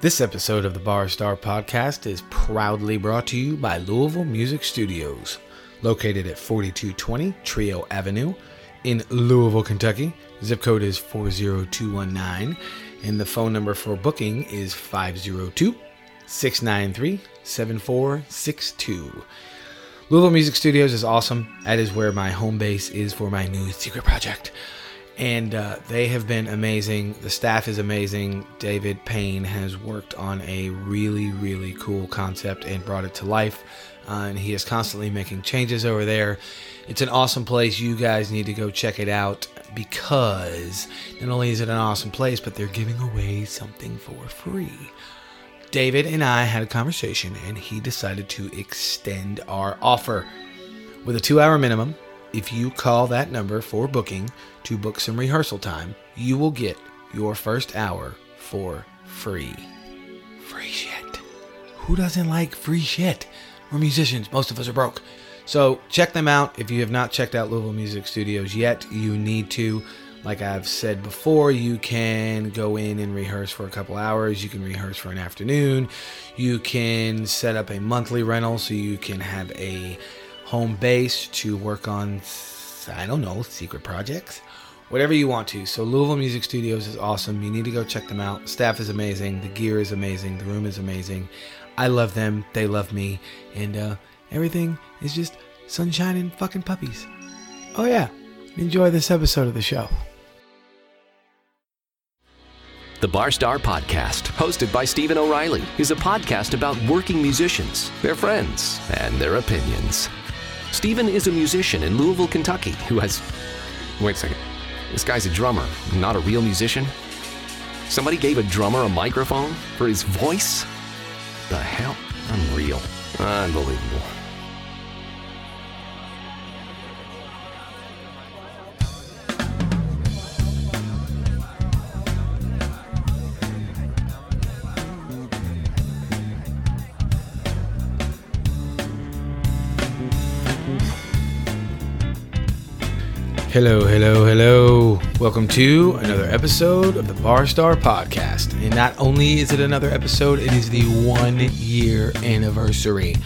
This episode of the Bar Star Podcast is proudly brought to you by Louisville Music Studios, located at 4220 Trio Avenue in Louisville, Kentucky. Zip code is 40219, and the phone number for booking is 502 693 7462. Louisville Music Studios is awesome. That is where my home base is for my new secret project and uh, they have been amazing. The staff is amazing. David Payne has worked on a really, really cool concept and brought it to life. Uh, and he is constantly making changes over there. It's an awesome place. You guys need to go check it out because not only is it an awesome place, but they're giving away something for free. David and I had a conversation, and he decided to extend our offer with a two hour minimum if you call that number for booking to book some rehearsal time, you will get your first hour for free. Free shit. Who doesn't like free shit? We're musicians, most of us are broke. So check them out. If you have not checked out Louisville Music Studios yet, you need to. Like I've said before, you can go in and rehearse for a couple hours. You can rehearse for an afternoon. You can set up a monthly rental so you can have a home base to work on, I don't know, secret projects, whatever you want to. So, Louisville Music Studios is awesome. You need to go check them out. Staff is amazing. The gear is amazing. The room is amazing. I love them. They love me. And uh, everything is just sunshine and fucking puppies. Oh, yeah. Enjoy this episode of the show. The Barstar Podcast, hosted by Stephen O'Reilly, is a podcast about working musicians, their friends, and their opinions. Stephen is a musician in Louisville, Kentucky who has. Wait a second. This guy's a drummer, not a real musician? Somebody gave a drummer a microphone for his voice? The hell? Unreal. Unbelievable. Hello, hello, hello. Welcome to another episode of the Barstar Podcast. And not only is it another episode, it is the one year anniversary.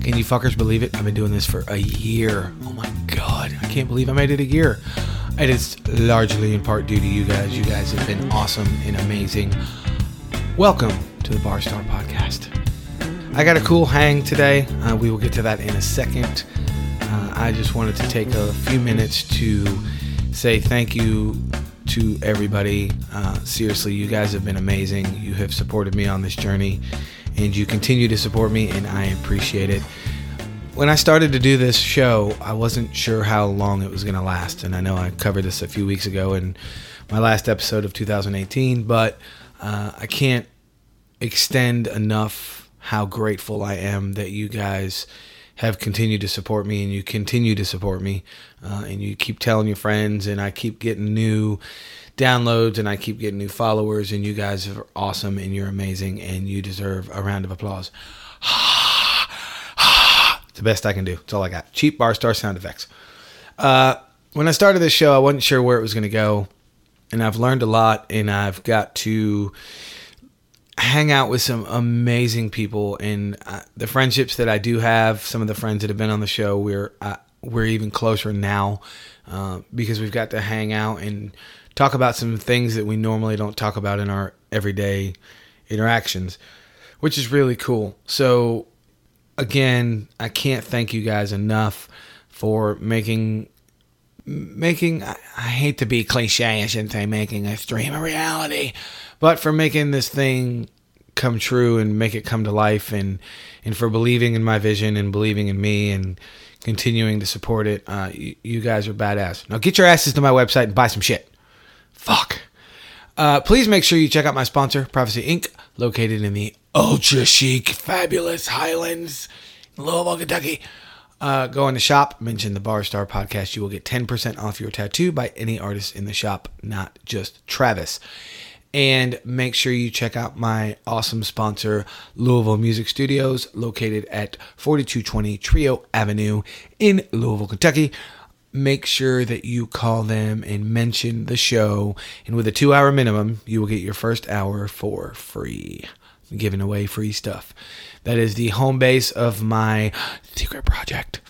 Can you fuckers believe it? I've been doing this for a year. Oh my god, I can't believe I made it a year. It is largely in part due to you guys. You guys have been awesome and amazing. Welcome to the Barstar Podcast. I got a cool hang today. Uh, we will get to that in a second. Uh, I just wanted to take a few minutes to say thank you to everybody. Uh, seriously, you guys have been amazing. You have supported me on this journey, and you continue to support me, and I appreciate it. When I started to do this show, I wasn't sure how long it was going to last, and I know I covered this a few weeks ago in my last episode of 2018, but uh, I can't extend enough how grateful I am that you guys have continued to support me and you continue to support me uh, and you keep telling your friends and I keep getting new downloads and I keep getting new followers and you guys are awesome and you're amazing and you deserve a round of applause. it's the best I can do. It's all I got. Cheap bar star sound effects. Uh, when I started this show, I wasn't sure where it was going to go and I've learned a lot and I've got to hang out with some amazing people and uh, the friendships that I do have some of the friends that have been on the show we're uh, we're even closer now uh, because we've got to hang out and talk about some things that we normally don't talk about in our everyday interactions which is really cool. So again I can't thank you guys enough for making making I, I hate to be cliche I shouldn't say making a stream a reality but for making this thing come true and make it come to life and and for believing in my vision and believing in me and continuing to support it uh, you, you, guys are badass. Now get your asses to my website and buy some shit. Fuck. Uh, please make sure you check out my sponsor prophecy inc located in the ultra chic fabulous highlands louisville kentucky uh, go in the shop, mention the Bar Star podcast. You will get 10% off your tattoo by any artist in the shop, not just Travis. And make sure you check out my awesome sponsor, Louisville Music Studios, located at 4220 Trio Avenue in Louisville, Kentucky. make sure that you call them and mention the show. And with a two hour minimum, you will get your first hour for free. I'm giving away free stuff. That is the home base of my secret project.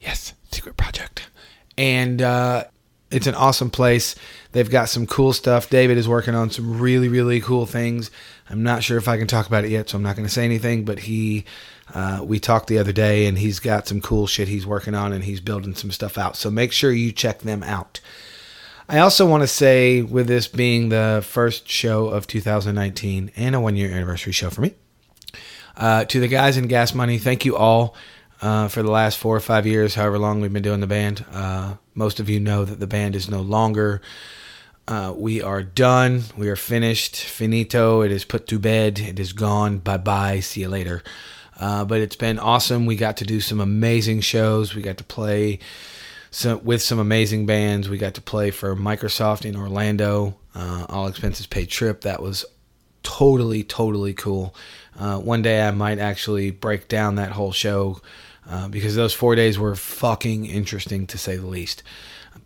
Yes, secret project. And uh, it's an awesome place. They've got some cool stuff. David is working on some really, really cool things. I'm not sure if I can talk about it yet, so I'm not going to say anything. But he, uh, we talked the other day, and he's got some cool shit he's working on, and he's building some stuff out. So make sure you check them out. I also want to say, with this being the first show of 2019 and a one year anniversary show for me, uh, to the guys in Gas Money, thank you all uh, for the last four or five years, however long we've been doing the band. Uh, most of you know that the band is no longer. Uh, we are done. We are finished. Finito. It is put to bed. It is gone. Bye bye. See you later. Uh, but it's been awesome. We got to do some amazing shows. We got to play some, with some amazing bands. We got to play for Microsoft in Orlando. Uh, all expenses paid trip. That was totally, totally cool. Uh, one day I might actually break down that whole show uh, because those four days were fucking interesting to say the least.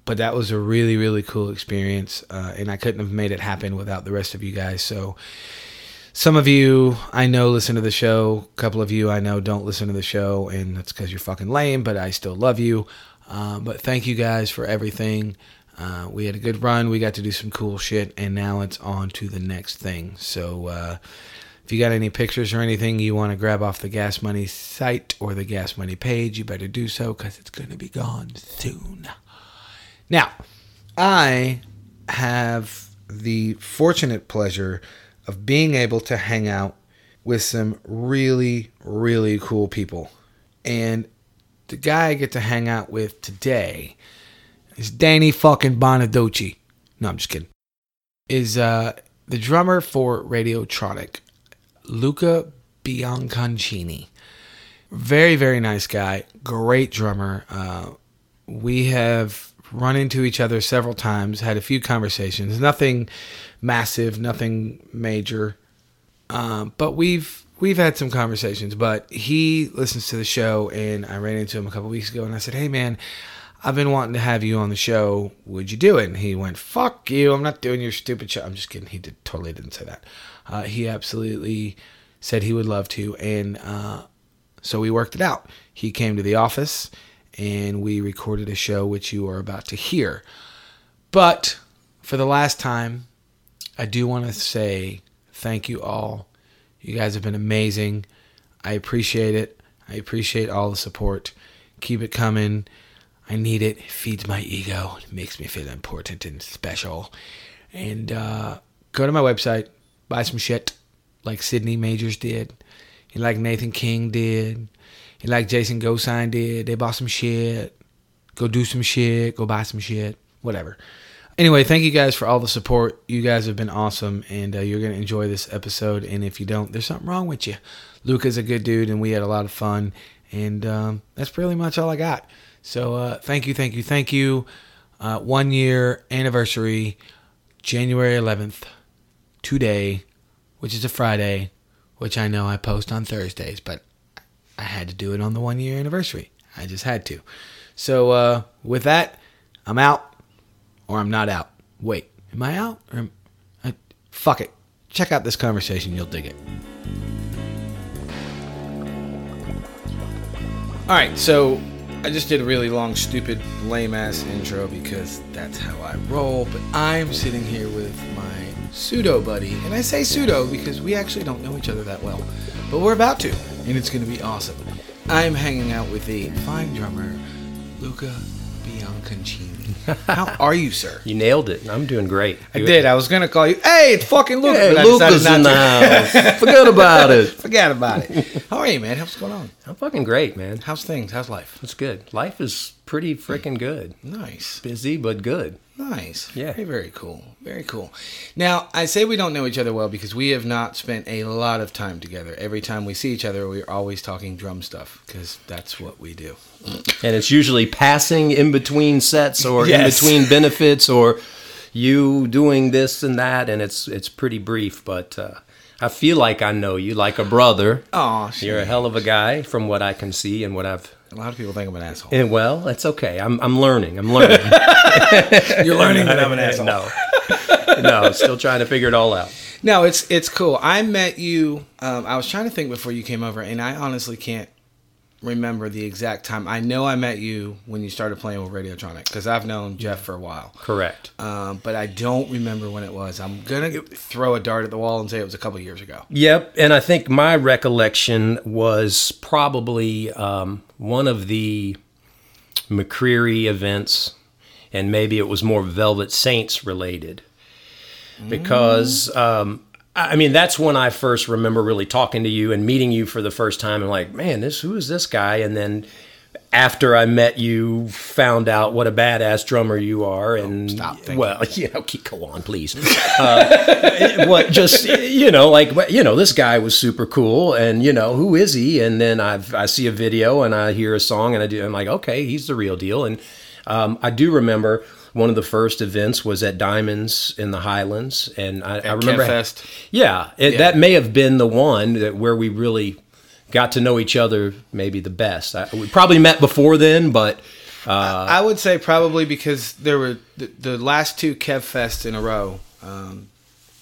But that was a really, really cool experience, uh, and I couldn't have made it happen without the rest of you guys. So, some of you I know listen to the show. A couple of you I know don't listen to the show, and that's because you're fucking lame. But I still love you. Uh, but thank you guys for everything. Uh, we had a good run. We got to do some cool shit, and now it's on to the next thing. So, uh, if you got any pictures or anything you want to grab off the Gas Money site or the Gas Money page, you better do so because it's going to be gone soon. Now, I have the fortunate pleasure of being able to hang out with some really, really cool people. And the guy I get to hang out with today is Danny fucking Bonaduce. No, I'm just kidding. Is uh, the drummer for Radiotronic, Luca Bianconcini. Very, very nice guy. Great drummer. Uh, we have run into each other several times, had a few conversations. Nothing massive, nothing major. Um, but we've we've had some conversations. But he listens to the show, and I ran into him a couple weeks ago, and I said, "Hey, man, I've been wanting to have you on the show. Would you do it?" And he went, "Fuck you! I'm not doing your stupid show." I'm just kidding. He did totally didn't say that. Uh, he absolutely said he would love to, and uh, so we worked it out. He came to the office, and we recorded a show which you are about to hear. But for the last time, I do want to say thank you all. You guys have been amazing. I appreciate it. I appreciate all the support. Keep it coming. I need it. It feeds my ego. It makes me feel important and special. And uh, go to my website, buy some shit like Sidney Majors did, and like Nathan King did, and like Jason Gosine did. They bought some shit. Go do some shit. Go buy some shit. Whatever. Anyway, thank you guys for all the support. You guys have been awesome, and uh, you're going to enjoy this episode. And if you don't, there's something wrong with you. Luca's a good dude, and we had a lot of fun. And um, that's pretty much all I got. So uh, thank you, thank you, thank you. Uh, one year anniversary, January 11th, today, which is a Friday, which I know I post on Thursdays, but I had to do it on the one year anniversary. I just had to. So uh, with that, I'm out or I'm not out. Wait, am I out? Or am I, fuck it. Check out this conversation. You'll dig it. All right, so I just did a really long, stupid, lame ass intro because that's how I roll. But I'm sitting here with my pseudo buddy, and I say pseudo because we actually don't know each other that well, but we're about to, and it's going to be awesome. I'm hanging out with the fine drummer, Luca Bianconcini. How are you, sir? You nailed it. I'm doing great. I did. I was gonna call you. Hey, it's fucking Luca. Hey, but Luca's in the house. Forget about it. Forget about it. How are you, man? How's going on? I'm fucking great, man. How's things? How's life? It's good. Life is pretty freaking good. Nice. Busy, but good. Nice. Yeah. Very, very cool. Very cool. Now, I say we don't know each other well because we have not spent a lot of time together. Every time we see each other, we're always talking drum stuff because that's what we do. And it's usually passing in between sets or Yes. in between benefits or you doing this and that and it's it's pretty brief, but uh, I feel like I know you like a brother. Oh, You're a hell of a guy from what I can see and what I've. A lot of people think I'm an asshole. And well, that's okay. I'm I'm learning. I'm learning. You're learning that I'm an asshole. no, no, still trying to figure it all out. No, it's it's cool. I met you. Um, I was trying to think before you came over, and I honestly can't remember the exact time. I know I met you when you started playing with Radiotronic because I've known Jeff for a while. Correct. Um, but I don't remember when it was. I'm gonna throw a dart at the wall and say it was a couple years ago. Yep, and I think my recollection was probably um, one of the McCreary events, and maybe it was more Velvet Saints related, because um, I mean that's when I first remember really talking to you and meeting you for the first time, and like, man, this who is this guy? And then after I met you, found out what a badass drummer you are, and stop thinking well, you. know, keep go on, please. What just you know like you know this guy was super cool and you know who is he? And then i i see a video and i hear a song and i do i'm like okay he's the real deal. And um, i do remember one of the first events was at diamonds in the highlands and i, I remember yeah, it, Yeah. that may have been the one that where we really got to know each other maybe the best I, we probably met before then but I would say probably because there were the, the last two Kev Fest in a row. Um,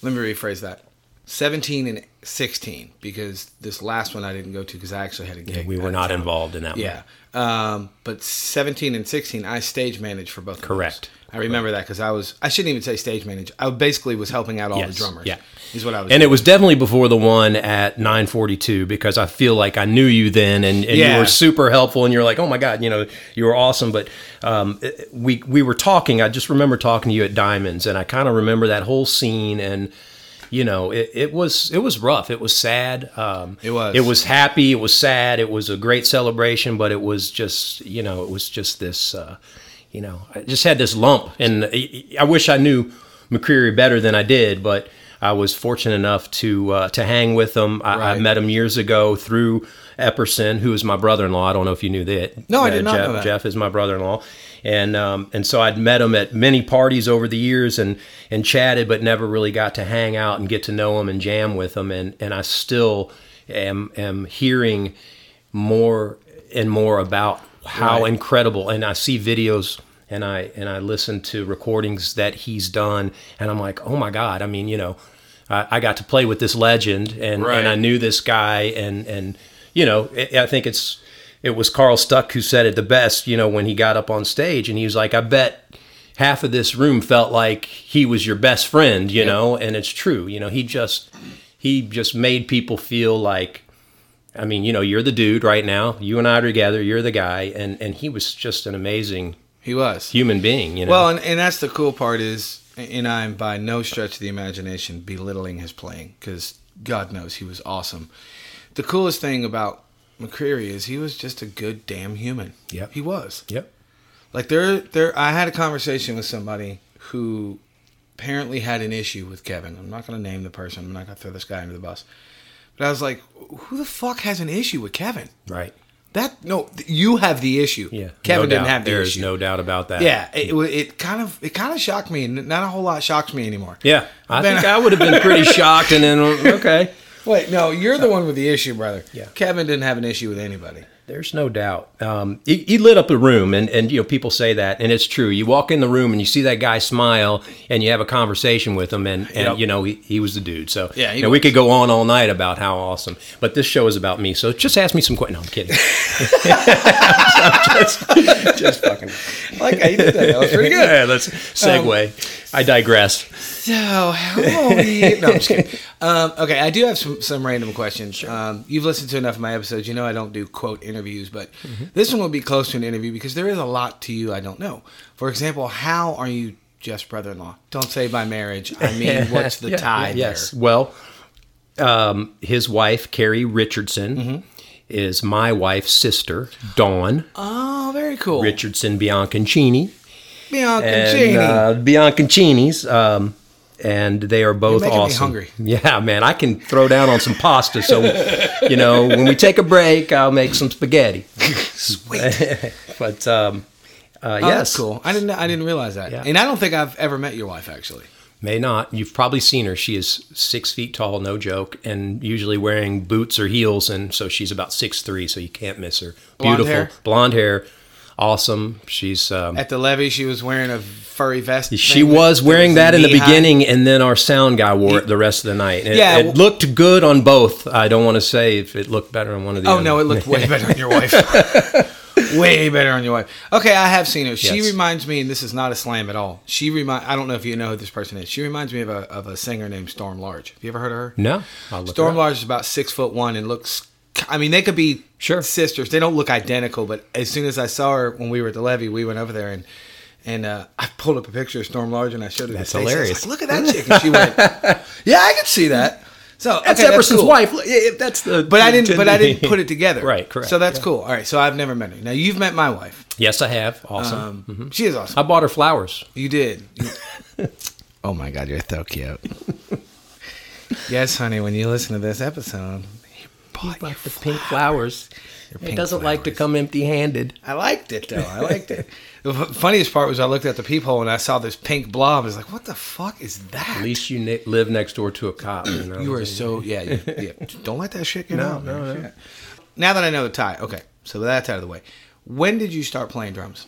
let me rephrase that: seventeen and sixteen. Because this last one I didn't go to because I actually had a gig. we were not town. involved in that one Yeah. Um, but 17 and 16, I stage managed for both of. Correct. I remember that because I was, I shouldn't even say stage manage. I basically was helping out all Yes, the drummers. yeah. Is what I was And it was definitely before the one at 942 because I feel like I knew you then and, and Yeah. you were super helpful and you're like, oh my God, you know, you were awesome. But um, we, we were talking, I just remember talking to you at Diamonds and I kind of remember that whole scene and, you know, it, it was it was rough. It was sad. Um, It was. It was happy. It was sad. It was a great celebration, but it was just you know it was just this. Uh, you know, I just had this lump, and I wish I knew McCreary better than I did, but I was fortunate enough to uh, to hang with him. I, I met him years ago through Epperson, who is my brother-in-law. I don't know if you knew that. No, I Uh, did not Jeff, know that. Jeff is my brother-in-law, and um, and so I'd met him at many parties over the years and and chatted, but never really got to hang out and get to know him and jam with him. And and I still am am hearing more and more about how Right. incredible. And I see videos and I and I listen to recordings that he's done, and I'm like, oh my god! I mean, you know, I, I got to play with this legend, and Right. and I knew this guy, and and you know, I I think it's it was Carl Stuck who said it the best. You know, when he got up on stage, and he was like, I bet half of this room felt like he was your best friend. You know, and it's true. You know, he just he just made people feel like I mean, you know, you're the dude right now. You and I are together. You're the guy, and and he was just an amazing He was. human being. You know. Well, and, and that's the cool part is, and I'm by no stretch of the imagination belittling his playing because God knows he was awesome. The coolest thing about McCreary is he was just a good damn human. Yep. He was. yep. Like there, there. I had a conversation with somebody who apparently had an issue with Kevin. I'm not going to name the person. I'm not going to throw this guy under the bus. But I was like, who the fuck has an issue with Kevin? Right. That no, you have the issue. Yeah. Kevin no didn't doubt. have the There's issue. no doubt about that. Yeah, it, it, it kind of it kind of shocked me, and not a whole lot shocks me anymore. Yeah. I think I would have been pretty shocked, and then okay. Wait, no, you're the one with the issue, brother. Yeah. Kevin didn't have an issue with anybody. There's no doubt. Um, he, he lit up the room, and, and you know people say that, and it's true. You walk in the room and you see that guy smile, and you have a conversation with him, and, and Yep. you know he, he was the dude. So Yeah, you know, we could go on all night about how awesome. But this show is about me, so just ask me some questions. No, I'm kidding. I'm just, just fucking. Like I did that. That was pretty good. Yeah, let's segue. I digress. So how are you? No, I'm just kidding. Um, okay, I do have some some random questions. Um, you've listened to enough of my episodes. You know I don't do quote interviews, but this one will be close to an interview because there is a lot to you I don't know. For example, how are you Jeff's brother-in-law? Don't say by marriage. I mean, what's the Yeah, tie yeah, Yes. there? Well, um, his wife Carrie Richardson Mm-hmm. is my wife's sister, Dawn Oh, very cool. Richardson Bianconcini. Bianca and uh, Bianconcini's. Um, and they are both awesome. hungry. Yeah, man, I can throw down on some pasta. So, you know, when we take a break, I'll make some spaghetti. Sweet. But um, uh, Oh, yes, that's cool. I didn't. I didn't realize that. Yeah. And I don't think I've ever met your wife actually. May not. You've probably seen her. She is six feet tall, no joke, and usually wearing boots or heels, and so she's about six three, so you can't miss her. Blonde Beautiful, hair? blonde hair, awesome. She's um, At the levee, she was wearing a furry vest. she was wearing that in the beginning, and then our sound guy wore it the rest of the night. It, Yeah, it looked good on both. I don't want to say if it looked better on one of the. Oh other. no, it looked way better on your wife. way better on your wife. Okay, I have seen her. She Yes. reminds me, and this is not a slam at all. She remind. I don't know if you know who this person is. She reminds me of a of a singer named Storm Large. Have you ever heard of her? No, Storm her. Large is about six foot one and looks. I mean, they could be Sure. sisters. They don't look identical, but as soon as I saw her when we were at the levee, we went over there and and uh, I pulled up a picture of Storm Large and I showed her. That's the face. I was hilarious. like, Look at that chick, and she went, "Yeah, I can see that." So That's okay, Emerson's cool. wife. Yeah, That's the. But I didn't. But I didn't put it together. Right, correct, So that's yeah. cool. All right. So I've never met her. Now you've met my wife. Yes, I have. Awesome. Um, She is awesome. I bought her flowers. You did. oh my God, you're so cute. yes, honey. When you listen to this episode, you bought the pink flowers. It pink doesn't like to come empty-handed. I liked it though. I liked it. The funniest part was I looked at the peephole and I saw this pink blob. I was like, "What the fuck is that?" At least you ne- live next door to a cop. You, know? You are so yeah, you, yeah. Don't let that shit get No, out. no, no. Now that I know the tie, okay. So that's out of the way. When did you start playing drums?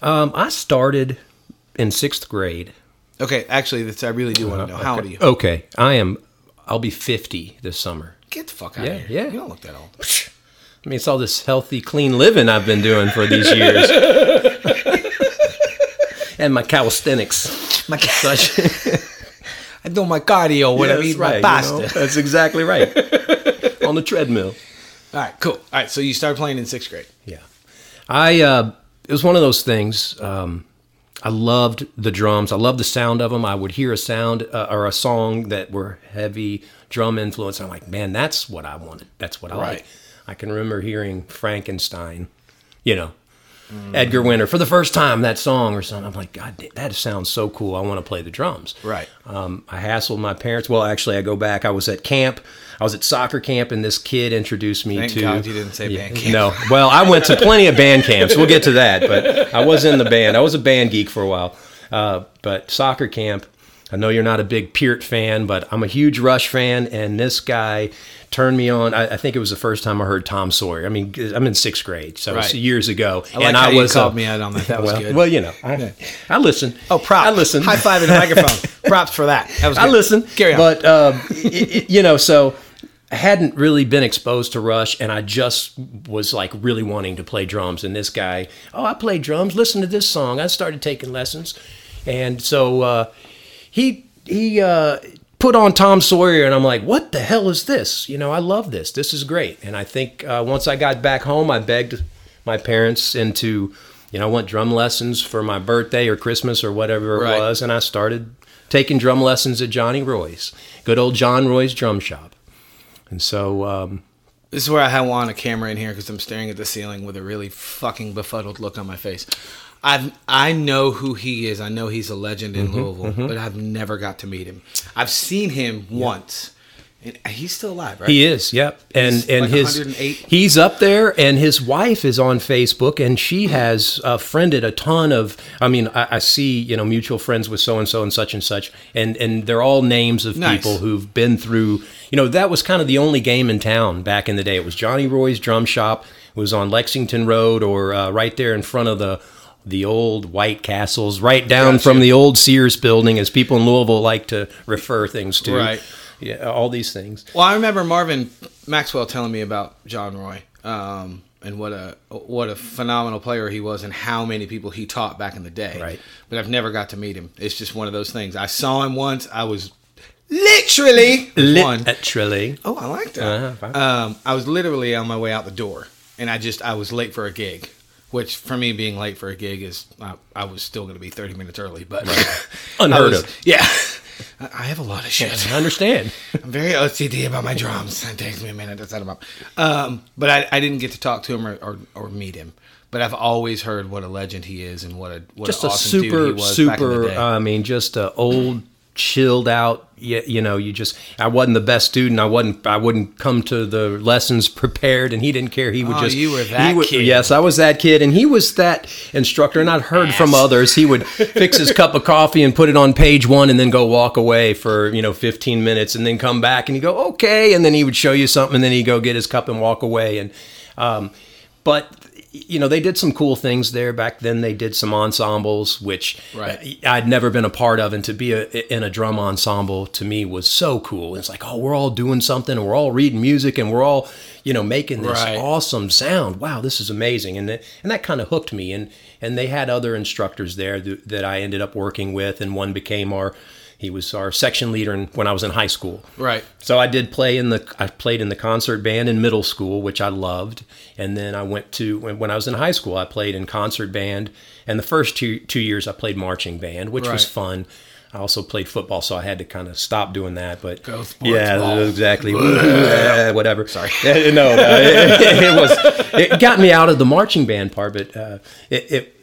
Um, I started in sixth grade. Okay, actually, that's I really do want to know. How old are you? Okay, I am. I'll be fifty this summer. Get the fuck out Yeah, of here. yeah. You don't look that old. I mean, it's all this healthy, clean living I've been doing for these years, and my calisthenics. My Such, I do my cardio when I Yes, eat right, my you pasta. know, that's exactly right. On the treadmill. All right, cool. All right, so you started playing in sixth grade. Yeah, I. Uh, it was one of those things. Um, I loved the drums. I loved the sound of them. I would hear a sound uh, or a song that were heavy drum influence. I'm like, man, that's what I wanted. That's what I Right. like. I can remember hearing Frankenstein, you know, Edgar Winter for the first time that song or something. I'm like, God, that sounds so cool. I want to play the drums. Right. Um, I hassled my parents. Well, actually, I go back. I was at camp. I was at soccer camp, and this kid introduced me Thank to. God you didn't say band camp. No. Well, I went to plenty of band camps. We'll get to that, but I was in the band. I was a band geek for a while. Uh, but soccer camp. I know you're not a big Peart fan, but I'm a huge Rush fan, and this guy turned me on. I, I think it was the first time I heard Tom Sawyer. I mean, I'm in sixth grade, so Right. years ago, I like and I was called uh, me out on that. That was well, good. well, you know, I, I listen. oh, props. I listen. High five in the microphone. props for that. That was I listen, Carry on. but uh, it, it- you know, so I hadn't really been exposed to Rush, and I just was like really wanting to play drums. And this guy, oh, I play drums. Listen to this song. I started taking lessons, and so uh, he he uh, put on Tom Sawyer, and I'm like, what the hell is this? You know, I love this. This is great. And I think uh, once I got back home, I begged my parents into, you know, I want drum lessons for my birthday or Christmas or whatever it Right. was, and I started taking drum lessons at Johnny Roy's, good old John Roy's drum shop. And so, um, This is where I have on a camera in here because I'm staring at the ceiling with a really fucking befuddled look on my face. I I know who he is. I know he's a legend Mm-hmm, in Louisville, but I've never got to meet him. I've seen him once, and he's still alive, right? he is, yep. And He's and like his 108. he's up there, and his wife is on Facebook, and she has uh, friended a ton of. I mean, I, I see you know mutual friends with so and so and such and such, and and they're all names of Nice. people who've been through. You know, that was kind of the only game in town back in the day. It was Johnny Roy's drum shop. It was on Lexington Road, or uh, right there in front of the the old White Castles, right down Gotcha. from the old Sears building, as people in Louisville like to refer things to. Right. Yeah, all these things. Well, I remember Marvin Maxwell telling me about John Roy um, and what a what a phenomenal player he was, and how many people he taught back in the day. Right. But I've never got to meet him. It's just one of those things. I saw him once. I was literally one. Literally. Oh, I like that. Uh-huh, um, I was literally on my way out the door, and I just I was late for a gig, which for me being late for a gig is I, I was still going to be thirty minutes early, but Unheard was- of. Yeah, I have a lot of shit. I understand. I'm very OCD about my drums. It takes me a minute to set them up. Um, but I, I didn't get to talk to him or, or, or meet him. But I've always heard what a legend he is and what a what Just an a awesome dude he super, was back in the super. I mean, just a old chilled out. You, you know, you just I wasn't the best student. I wasn't. I wouldn't come to the lessons prepared, and he didn't care. He would Oh, just. you were that he would, kid. Yes, I was that kid, and he was that instructor. And I'd heard from others he would fix his cup of coffee and put it on page one, and then go walk away for you know 15 minutes, and then come back, and he'd go okay, and then he would show you something, and then he'd go get his cup and walk away, and. Um, but you know they did some cool things there back then. They did some ensembles which Right. uh, i'd never been a part of and to be a, in a drum ensemble to me was so cool. It's like oh we're all doing something and we're all reading music and we're all you know making this Right. awesome sound. Wow this is amazing. And that, and that kind of hooked me. And and they had other instructors there th- that i ended up working with and one became our he was our section leader in, when i was in high school Right. so I did play in the I played in the concert band in middle school, which I loved, and then I went to when, when I was in high school, I played in concert band, and the first two two years I played marching band, which was fun. I also played football, so I had to kind of stop doing that. But yeah, ball. exactly. Whatever. Sorry. no, no, it, it was. It got me out of the marching band part, but uh, it, it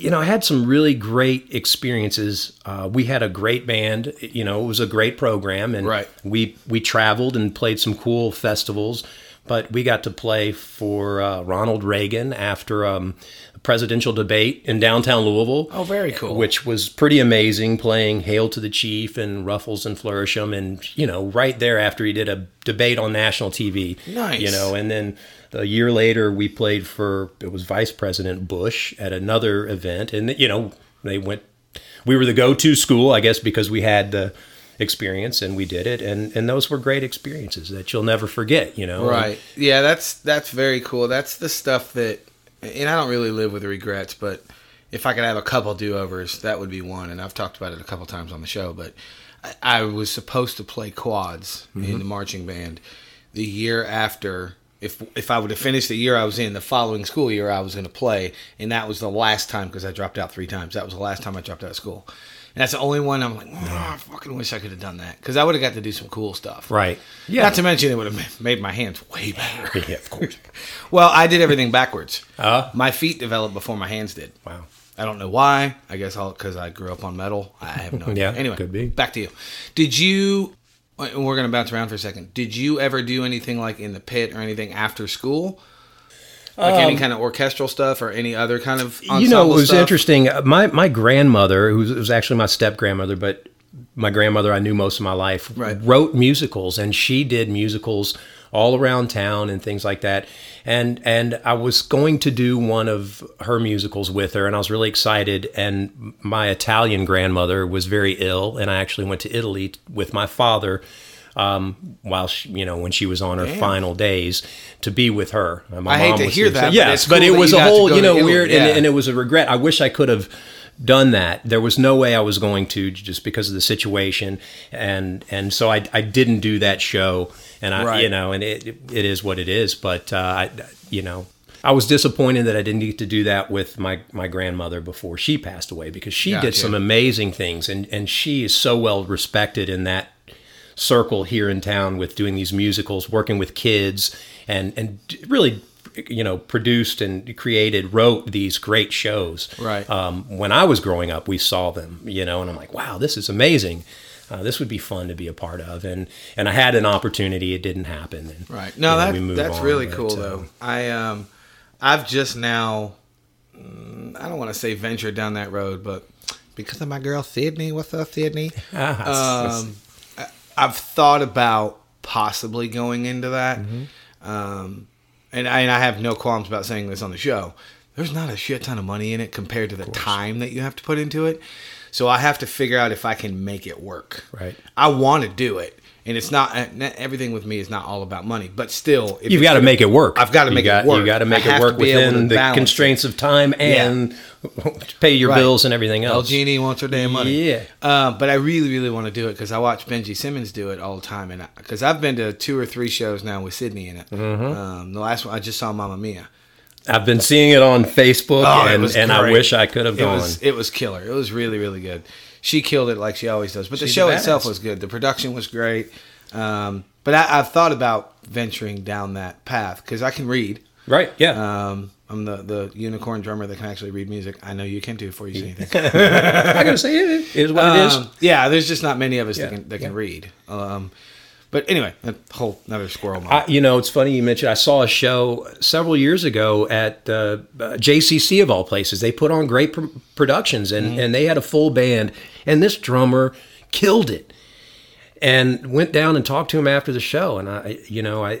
you know, I had some really great experiences. Uh, we had a great band. You know, it was a great program, and Right. we we traveled and played some cool festivals. But we got to play for uh, Ronald Reagan after um, a presidential debate in downtown Louisville. Oh, very cool. Which was pretty amazing. Playing "Hail to the Chief" and "Ruffles and Flourishes," and you know, right there after he did a debate on national TV. Nice. You know, and then a year later we played for it was Vice President Bush at another event, and you know they went. We were the go-to school, I guess, because we had the experience and we did it, and and those were great experiences that you'll never forget. You know, Right. Yeah, that's that's very cool. That's the stuff that and I don't really live with regrets, but if I could have a couple do-overs, that would be one. And I've talked about it a couple times on the show, but I, I was supposed to play quads mm-hmm. in the marching band the year after if if I would have finished the year I was in, the following school year I was going to play, and that was the last time because I dropped out three times. That was the last time I dropped out of school, and that's the only one I'm like, oh, I fucking wish I could have done that because I would have got to do some cool stuff. Right. Yeah. Not to mention it would have made my hands way better. yeah, of course. well, I did everything backwards. Uh? my feet developed before my hands did. Wow. I don't know why. I guess all because I grew up on metal. I have no idea. Yeah, Anyway, could be. Back to you. Did you? We're gonna bounce around for a second. Did you ever do anything like in the pit or anything after school? Like any kind of orchestral stuff or any other kind of Um, you know, it was stuff? interesting. My my grandmother, who was, was actually my step grandmother, but my grandmother I knew most of my life, Right. wrote musicals, and she did musicals all around town and things like that. And and I was going to do one of her musicals with her, and I was really excited. And my Italian grandmother was very ill, and I actually went to Italy with my father. Um, while she, you know, when she was on her Damn. final days, to be with her. And my I hate mom to was hear that, Yes, but cool it was a whole, you know, weird, yeah. and, and it was a regret. I wish I could have done that. There was no way I was going to just because of the situation, and and so I, I didn't do that show, and I Right. you know, and it it is what it is. But uh, I you know. I was disappointed that I didn't get to do that with my, my grandmother before she passed away because she Gotcha. did some amazing things and, and she is so well respected in that circle here in town with doing these musicals, working with kids, and and really, you know, produced and created, wrote these great shows. Right. Um, when I was growing up, we saw them, you know, and I'm like, wow, this is amazing. Uh, this would be fun to be a part of, and and I had an opportunity. It didn't happen. And, Right. No, know, that moved that's on, really but, cool uh, though. I um I've just now mm, I don't want to say venture down that road, but because of my girl Sydney, what's up Sydney? Um I've thought about possibly going into that. Mm-hmm. Um and I, and I have no qualms about saying this on the show. There's not a shit ton of money in it compared to the time that you have to put into it. So I have to figure out if I can make it work. Right. I want to do it. And it's not not- everything with me is not all about money, but still, if You've got to make it work. I've got to make got- it work. You got to make I it work be able to within the balance it. constraints of time and pay your Right. bills and everything El else. Genie wants her damn money. Yeah. Uh, but I really, really want to do it because I watch Benji Simmons do it all the time, and because I've been to two or three shows now with Sydney in it. Mm-hmm. Um, the last one I just saw Mamma Mia. I've been seeing it on Facebook, Oh, and, and I wish I could have It gone. was it was killer. It was really, really good. She killed it like she always does. But the She's show itself was good. The production was great. Um, but I, I've thought about venturing down that path because I can read. Right. Yeah. Um, I'm the, the unicorn drummer that can actually read music. I know you can too before you say anything. I gotta say it is what it is. Um, yeah, there's just not many of us Yeah, that can that can read. Um, but anyway, a whole another squirrel. I, you know, it's funny you mentioned. I saw a show several years ago at uh, uh, JCC of all places. They put on great pr- productions, and and they had a full band, and this drummer killed it. And went down and talked to him after the show, and I, you know, I,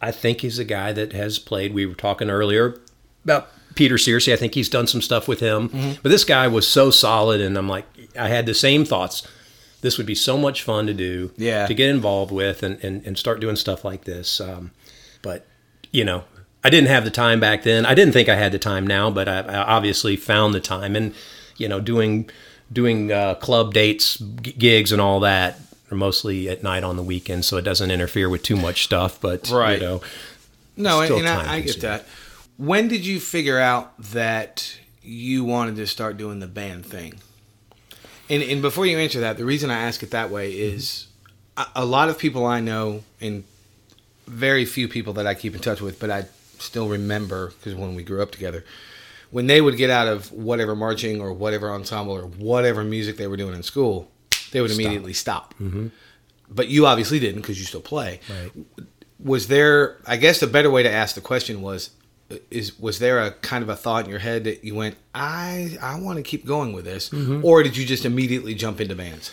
I think he's a guy that has played. We were talking earlier about Peter Searcy. I think he's done some stuff with him, but this guy was so solid, and I'm like, I had the same thoughts. This would be so much fun to do, Yeah. to get involved with, and and, and start doing stuff like this. Um, but you know, I didn't have the time back then. I didn't think I had the time now, but I, I obviously found the time, and you know, doing doing uh, club dates, g- gigs, and all that are mostly at night on the weekend, so it doesn't interfere with too much stuff. But Right. you know, no, and, and I, I get that. When did you figure out that you wanted to start doing the band thing? And and before you answer that, the reason I ask it that way is a, a lot of people I know, and very few people that I keep in touch with, but I still remember because when we grew up together, when they would get out of whatever marching or whatever ensemble or whatever music they were doing in school, they would immediately stop. Mm-hmm. But you obviously didn't because you still play. Right. Was there? I guess the better way to ask the question was. Is was there a kind of a thought in your head that you went, I I want to keep going with this, or did you just immediately jump into bands?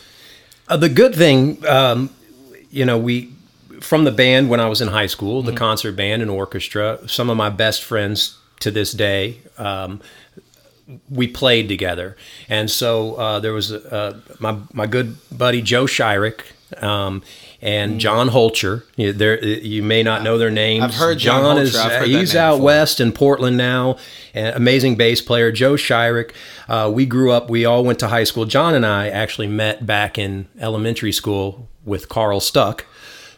Uh, the good thing, um, you know, we from the band when I was in high school, the concert band and orchestra. Some of my best friends to this day. Um, we played together, and so uh, there was uh, my my good buddy Joe Shyrick um, and John Holcher. You, there, you may not know their names. I've heard John is Holcher. I've heard that he's out before. west in Portland now. An amazing bass player, Joe Shyrick. Uh, we grew up. We all went to high school. John and I actually met back in elementary school with Carl Stuck.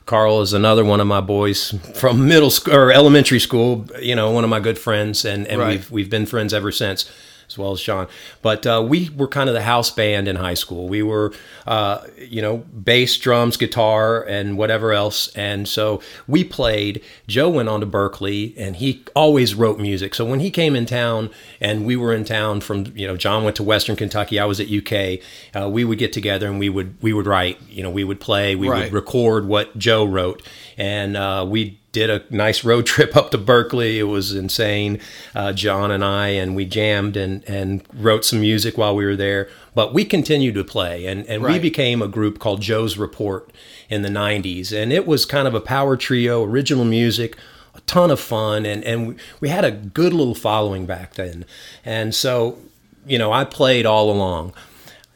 Carl is another one of my boys from middle school or elementary school. You know, one of my good friends, and and Right. we've we've been friends ever since, as well as John. But uh, we were kind of the house band in high school. We were, uh, you know, bass, drums, guitar, and whatever else. And so we played. Joe went on to Berklee, and he always wrote music. So when he came in town, and we were in town from, you know, John went to Western Kentucky, I was at UK. Uh, we would get together and we would we would write. You know, we would play. We Right. would record what Joe wrote, and uh, we did a nice road trip up to Berklee. It was insane, uh, John and I, and we jammed and and wrote some music while we were there. But we continued to play, and and we became a group called Joe's Report in the '90s, and it was kind of a power trio, original music. A ton of fun, and and we, we had a good little following back then, and so you know I played all along.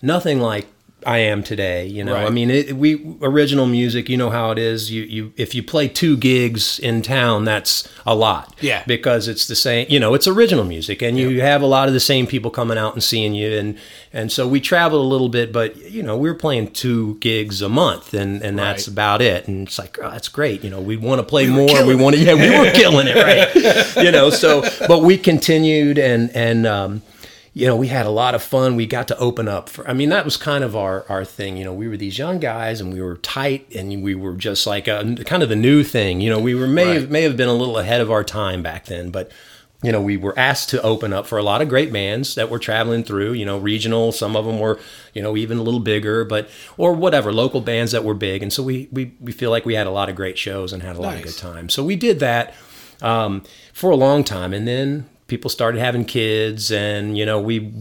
Nothing like I am today. You know, Right. I mean, it, we original music. You know how it is. You you if you play two gigs in town, that's a lot. Yeah. because it's the same. You know, it's original music, and you have a lot of the same people coming out and seeing you, and and so we traveled a little bit, but you know, we were playing two gigs a month, and and that's Right. about it. And it's like, oh, that's great. You know, we want to play more. We want to. Yeah, we were killing it, right? you know, so but we continued, and and. um you know, we had a lot of fun. We got to open up for, I mean, that was kind of our, our thing. You know, we were these young guys and we were tight and we were just like a, kind of the new thing. You know, we were, may, Right. have, may have been a little ahead of our time back then, but, you know, we were asked to open up for a lot of great bands that were traveling through, you know, regional. Some of them were, you know, even a little bigger, but, or whatever, local bands that were big. And so we, we, we feel like we had a lot of great shows and had a lot of good times. So we did that um, for a long time, and then people started having kids, and you know we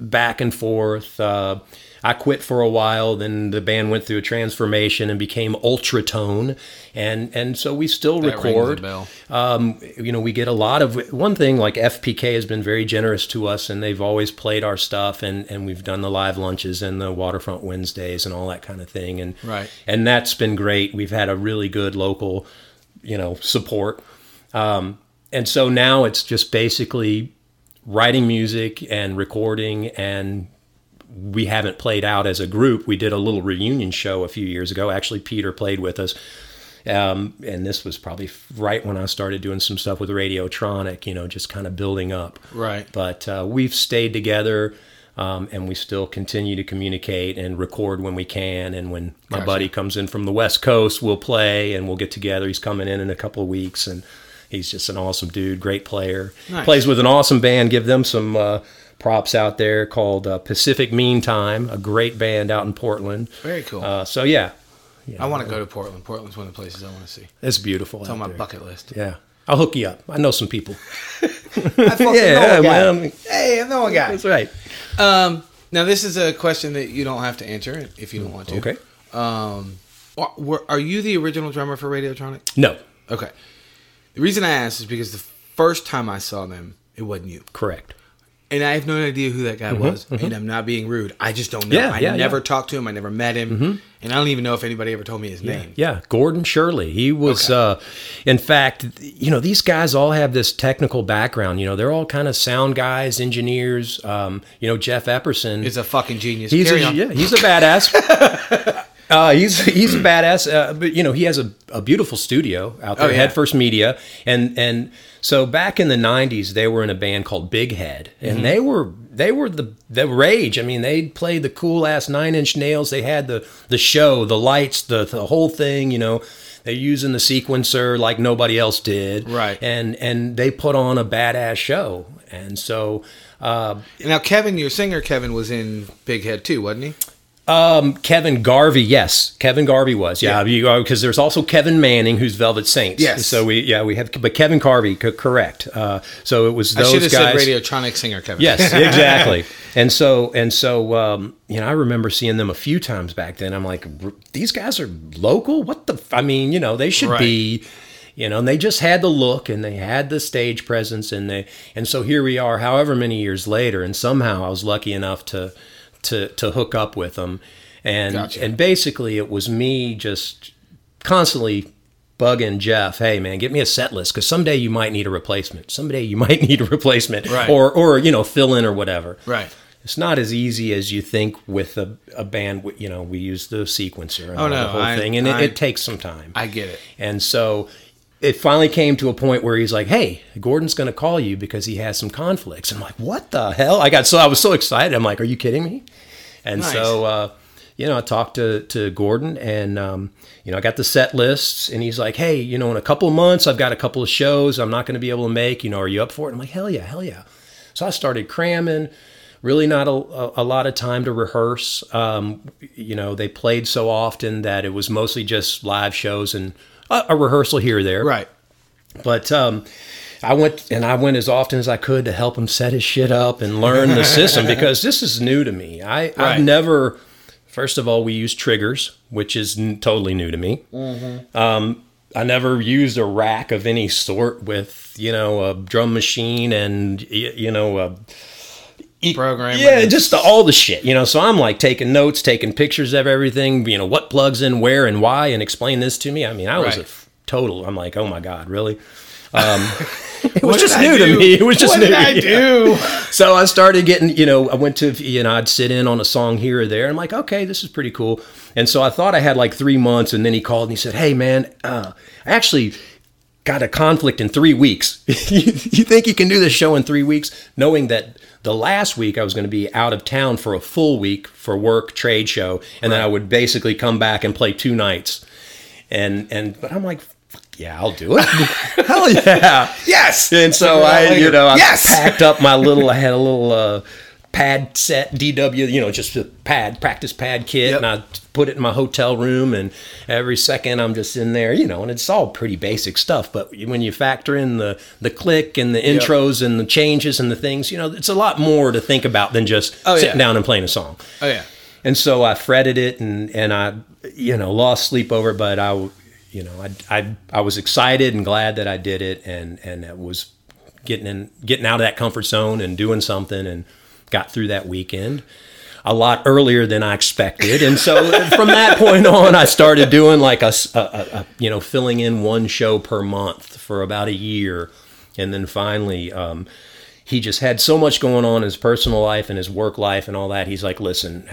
back and forth. Uh, I quit for a while, then the band went through a transformation and became Ultratone, and and so we still That record. Um, you know, we get a lot of one thing like FPK has been very generous to us, and they've always played our stuff, and and we've done the live lunches and the Waterfront Wednesdays and all that kind of thing, and Right. and that's been great. We've had a really good local, you know, support. Um, and so now it's just basically writing music and recording and we haven't played out as a group. We did a little reunion show a few years ago. Actually, Peter played with us. Um, and this was probably right when I started doing some stuff with Radiotronic, you know, just kind of building up. Right. But uh, we've stayed together um, and we still continue to communicate and record when we can. And when my Gotcha. buddy comes in from the West Coast, we'll play and we'll get together. He's coming in in a couple of weeks and He's just an awesome dude, great player. Nice. Plays with an awesome band. Give them some uh, props out there called uh, Pacific Meantime, a great band out in Portland. Very cool. Uh, so yeah, I want to go to Portland. Portland's one of the places I want to see. it's beautiful. It's on my there. bucket list. Yeah, I'll hook you up. I know some people. I fucking Yeah, know a guy. man. Hey, I know a guy. That's right. Um, now this is a question that you don't have to answer if you don't want to. Okay. Um, were, are you the original drummer for Radiotronic? No, Okay. The reason I asked is because the first time I saw them, it wasn't you, correct. and I have no idea who that guy was. And I'm not being rude. I just don't know. Mm-hmm, Yeah, I yeah, never yeah. Mm-hmm. talked to him. I never met him, and I don't even know if anybody ever told me his name. Yeah, Gordon Shirley. He was, Okay. uh, in fact, you know, these guys all have this technical background. You know, they're all kind of sound guys, engineers. Um, you know, Jeff Epperson. Is a fucking genius. he's Carry a, on. yeah, he's a badass. Uh, he's he's a badass, uh, but you know he has a, a beautiful studio out there, Oh, yeah. Head First Media, and and so back in the '90s they were in a band called Big Head, and Mm-hmm. they were they were the the rage. I mean, they played the cool ass Nine Inch Nails. They had the the show, the lights, the the whole thing. You know, they're using the sequencer like nobody else did, Right. And and they put on a badass show, and so. Uh, Now Kevin, your singer Kevin, was in Big Head too, wasn't he? Um, Kevin Garvey, yes, Kevin Garvey was, yeah, Yeah. because there's also Kevin Manning, who's Velvet Saints. Yes. So we, yeah, we have, but Kevin Garvey, co- correct. Uh, so it was I those should have guys. said Radiotronic singer Kevin. Yes, exactly. and so and so, um, you know, I remember seeing them a few times back then. I'm like, these guys are local. What the? F-? I mean, you know, they should Right. be. You know, and they just had the look and they had the stage presence and they and so here we are, however many years later, and somehow I was lucky enough to to to hook up with them, and Gotcha. and basically it was me just constantly bugging Jeff, hey man, get me a set list because someday you might need a replacement. Someday you might need a replacement, Right. or or you know fill in or whatever. Right. It's not as easy as you think with a, a band. You know, we use the sequencer and Oh, no, the whole I- thing, and it, it takes some time. I get it. And so it finally came to a point where he's like, "Hey, Gordon's going to call you because he has some conflicts." And I'm like, "What the hell?" I got so I was so excited. I'm like, "Are you kidding me?" And Nice. so uh, you know, I talked to to Gordon, and um, you know, I got the set lists, and he's like, "Hey, you know, in a couple of months, I've got a couple of shows I'm not going to be able to make. You know, are you up for it?" I'm like, "Hell yeah, hell yeah!" So I started cramming. Really, not a, a, a lot of time to rehearse. Um, you know, they played so often that it was mostly just live shows and a, a rehearsal here or there. Right. But um, I went and I went as often as I could to help him set his shit up and learn the system because this is new to me. I, Right. I've never. First of all, we use triggers, which is n- totally new to me. Um, I never used a rack of any sort with you know a drum machine and y- you know a Program Yeah, just the, all the shit, you know. So I'm like taking notes, taking pictures of everything, you know, what plugs in where and why, and explain this to me. I mean, I was a Right. f- total. I'm like, oh my god, really? Um, it was just new to me. It was just What new. did I yeah. do? So I started getting, you know, I went to, you know, I'd sit in on a song here or there. I'm like, okay, this is pretty cool. And so I thought I had like three months, and then he called and he said, hey man, uh, I actually got a conflict in three weeks. you, you think you can do this show in three weeks? Knowing that the last week I was going to be out of town for a full week for work, trade show, and then I would basically come back and play two nights. And and but I'm like, "Fuck yeah, I'll do it. Hell yeah. Yes. And so Figure it out I, you know, I Yes! packed up my little. I had a little uh, pad set DW, you know, just a pad practice pad kit, Yep. and I put it in my hotel room. And every second, I'm just in there, you know, and it's all pretty basic stuff. But when you factor in the the click and the Yep. intros and the changes and the things, you know, it's a lot more to think about than just Oh, sitting yeah. down and playing a song. Oh yeah. And so I fretted it and, and I, you know, lost sleep over it, but I, you know, I, I, I was excited and glad that I did it and, and it was getting in, getting out of that comfort zone and doing something and got through that weekend a lot earlier than I expected. And so from that point on, I started doing like a you know, filling in one show per month for about a year. And then finally, um, he just had so much going on in his personal life and his work life and all that. He's like, listen,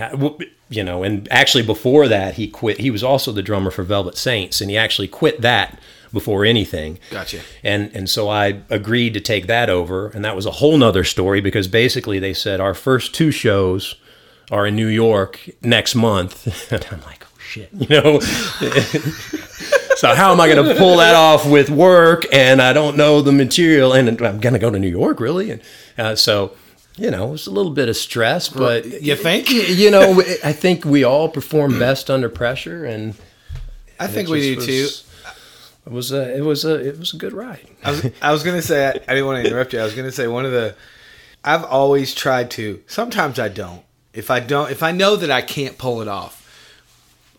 you know, and actually before that, he quit. He was also the drummer for Velvet Saints, and he actually quit that before anything. Gotcha. And and so I agreed to take that over, and that was a whole nother story because basically they said our first two shows are in New York next month, and I'm like, oh shit, you know. so how am I going to pull that off with work? And I don't know the material, and I'm going to go to New York, really. And uh, so, you know, it was a little bit of stress, but You think? you know, I think we all perform best under pressure, and I think we do just too. It was a, it was a, it was a good ride. I was, I was gonna say I, I didn't want to interrupt you. I was gonna say one of the I've always tried to. Sometimes I don't. If I don't, if I know that I can't pull it off.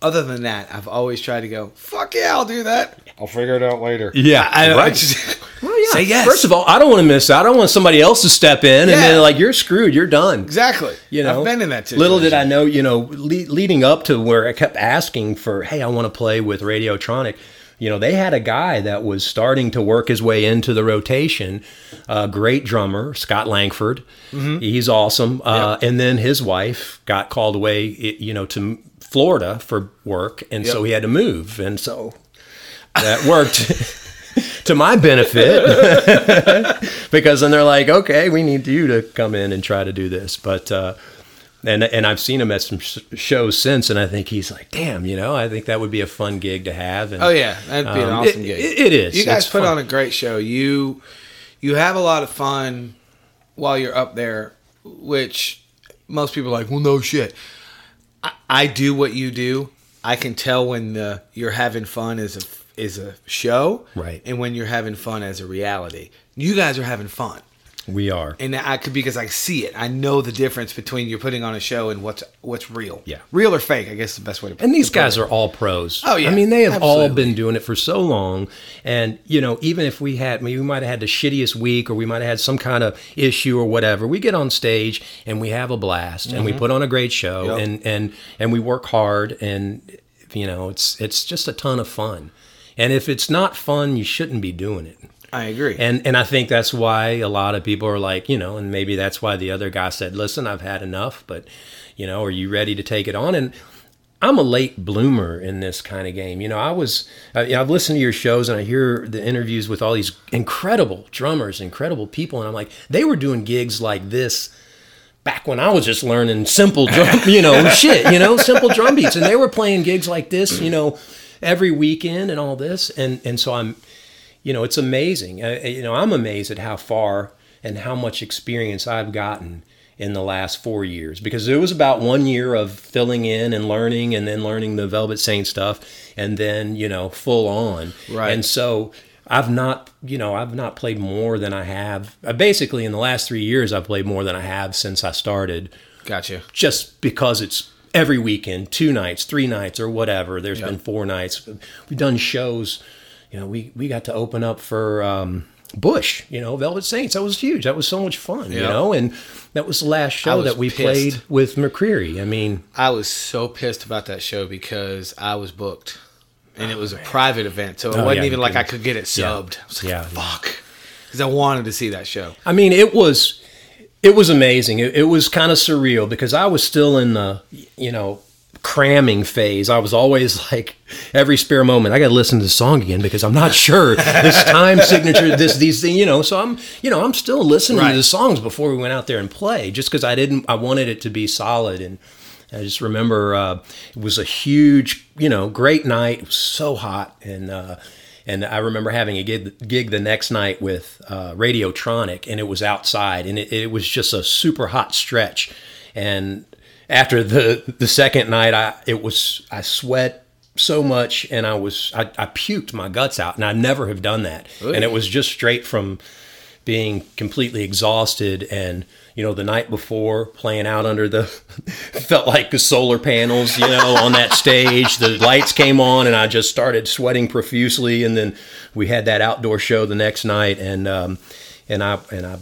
Other than that, I've always tried to go. Fuck yeah, I'll do that. I'll figure it out later. Yeah, I, I, I right. just, Well, yeah. Say yes. First of all, I don't want to miss out. I don't want somebody else to step in and then like you're screwed. You're done. exactly. You know, I've been in that situation. Little did I know, you know, le- leading up to where I kept asking for, hey, I want to play with Radiotronic. You know, they had a guy that was starting to work his way into the rotation. A great drummer, Scott Langford. Mm-hmm. He's awesome. Uh, And then his wife got called away, you know, to Florida for work, and so he had to move, and so that worked. to my benefit because then they're like, okay, we need you to come in and try to do this. But uh, and and I've seen him at some sh- shows since, and I think he's like, damn, you know, I think that would be a fun gig to have. And, Oh yeah, that'd be an Um, awesome it- gig. it- it is. You guys It's put fun. on a great show. You you have a lot of fun while you're up there, which most people are like. Well, no shit. I, I do what you do. I can tell when the, you're having fun is a is a show, Right. and when you're having fun as a reality. You guys are having fun. We are. and I could because I see it. I know the difference between you're putting on a show and what's what's real. Yeah. real or fake. I guess the best way to. And these to guys it. are all pros. Oh, yeah. I mean, they have all been doing it for so long. And, you know, even if we had, maybe we might have had the shittiest week or we might have had some kind of issue or whatever, we get on stage and we have a blast and we put on a great show Mm-hmm. Yep. and, and, and we work hard and, you know, it's, it's just a ton of fun. And if it's not fun, you shouldn't be doing it. I agree. And and I think that's why a lot of people are like, you know, and maybe that's why the other guy said, "Listen, I've had enough, but you know, are you ready to take it on?" And I'm a late bloomer in this kind of game. You know, I was I, you know, I've listened to your shows and I hear the interviews with all these incredible drummers, incredible people, and I'm like, they were doing gigs like this back when I was just learning simple drum, you know, shit, you know, simple drum beats, and they were playing gigs like this, you know, every weekend and all this, and and so I'm, you know, it's amazing. Uh, you know, I'm amazed at how far and how much experience I've gotten in the last four years because it was about one year of filling in and learning and then learning the Velvet Saint stuff and then you know full on Right. and so I've not you know I've not played more than I have uh, basically in the last three years I've played more than I have since I started Gotcha. just because it's every weekend, two nights, three nights, or whatever. There's been four nights. We've done shows. You know, we we got to open up for um, Bush. You know, Velvet Saints. That was huge. That was so much fun. You know, and that was the last show that we pissed. played with McCreary. I mean, I was so pissed about that show because I was booked, and it was a private event, so it Oh, wasn't yeah, even like I could get it subbed. I was like, Yeah. fuck, because I wanted to see that show. I mean, it was it was amazing. It, it was kind of surreal because I was still in the you know cramming phase. I was always like every spare moment, I got to listen to the song again because I'm not sure this time signature, this these things, you know. So I'm you know I'm still listening Right. to the songs before we went out there and play, just because I didn't I wanted it to be solid and. I just remember uh, it was a huge, you know, great night. It was so hot, and uh, and I remember having a gig, gig the next night with uh, Radiotronic, and it was outside, and it, it was just a super hot stretch. And after the the second night, I it was I sweat so much, and I was I, I puked my guts out, and I never have done that. And it was just straight from being completely exhausted and you know the night before playing out under the felt like the solar panels you know on that stage. The lights came on and i just started sweating profusely. And then we had that outdoor show the next night and um and i and i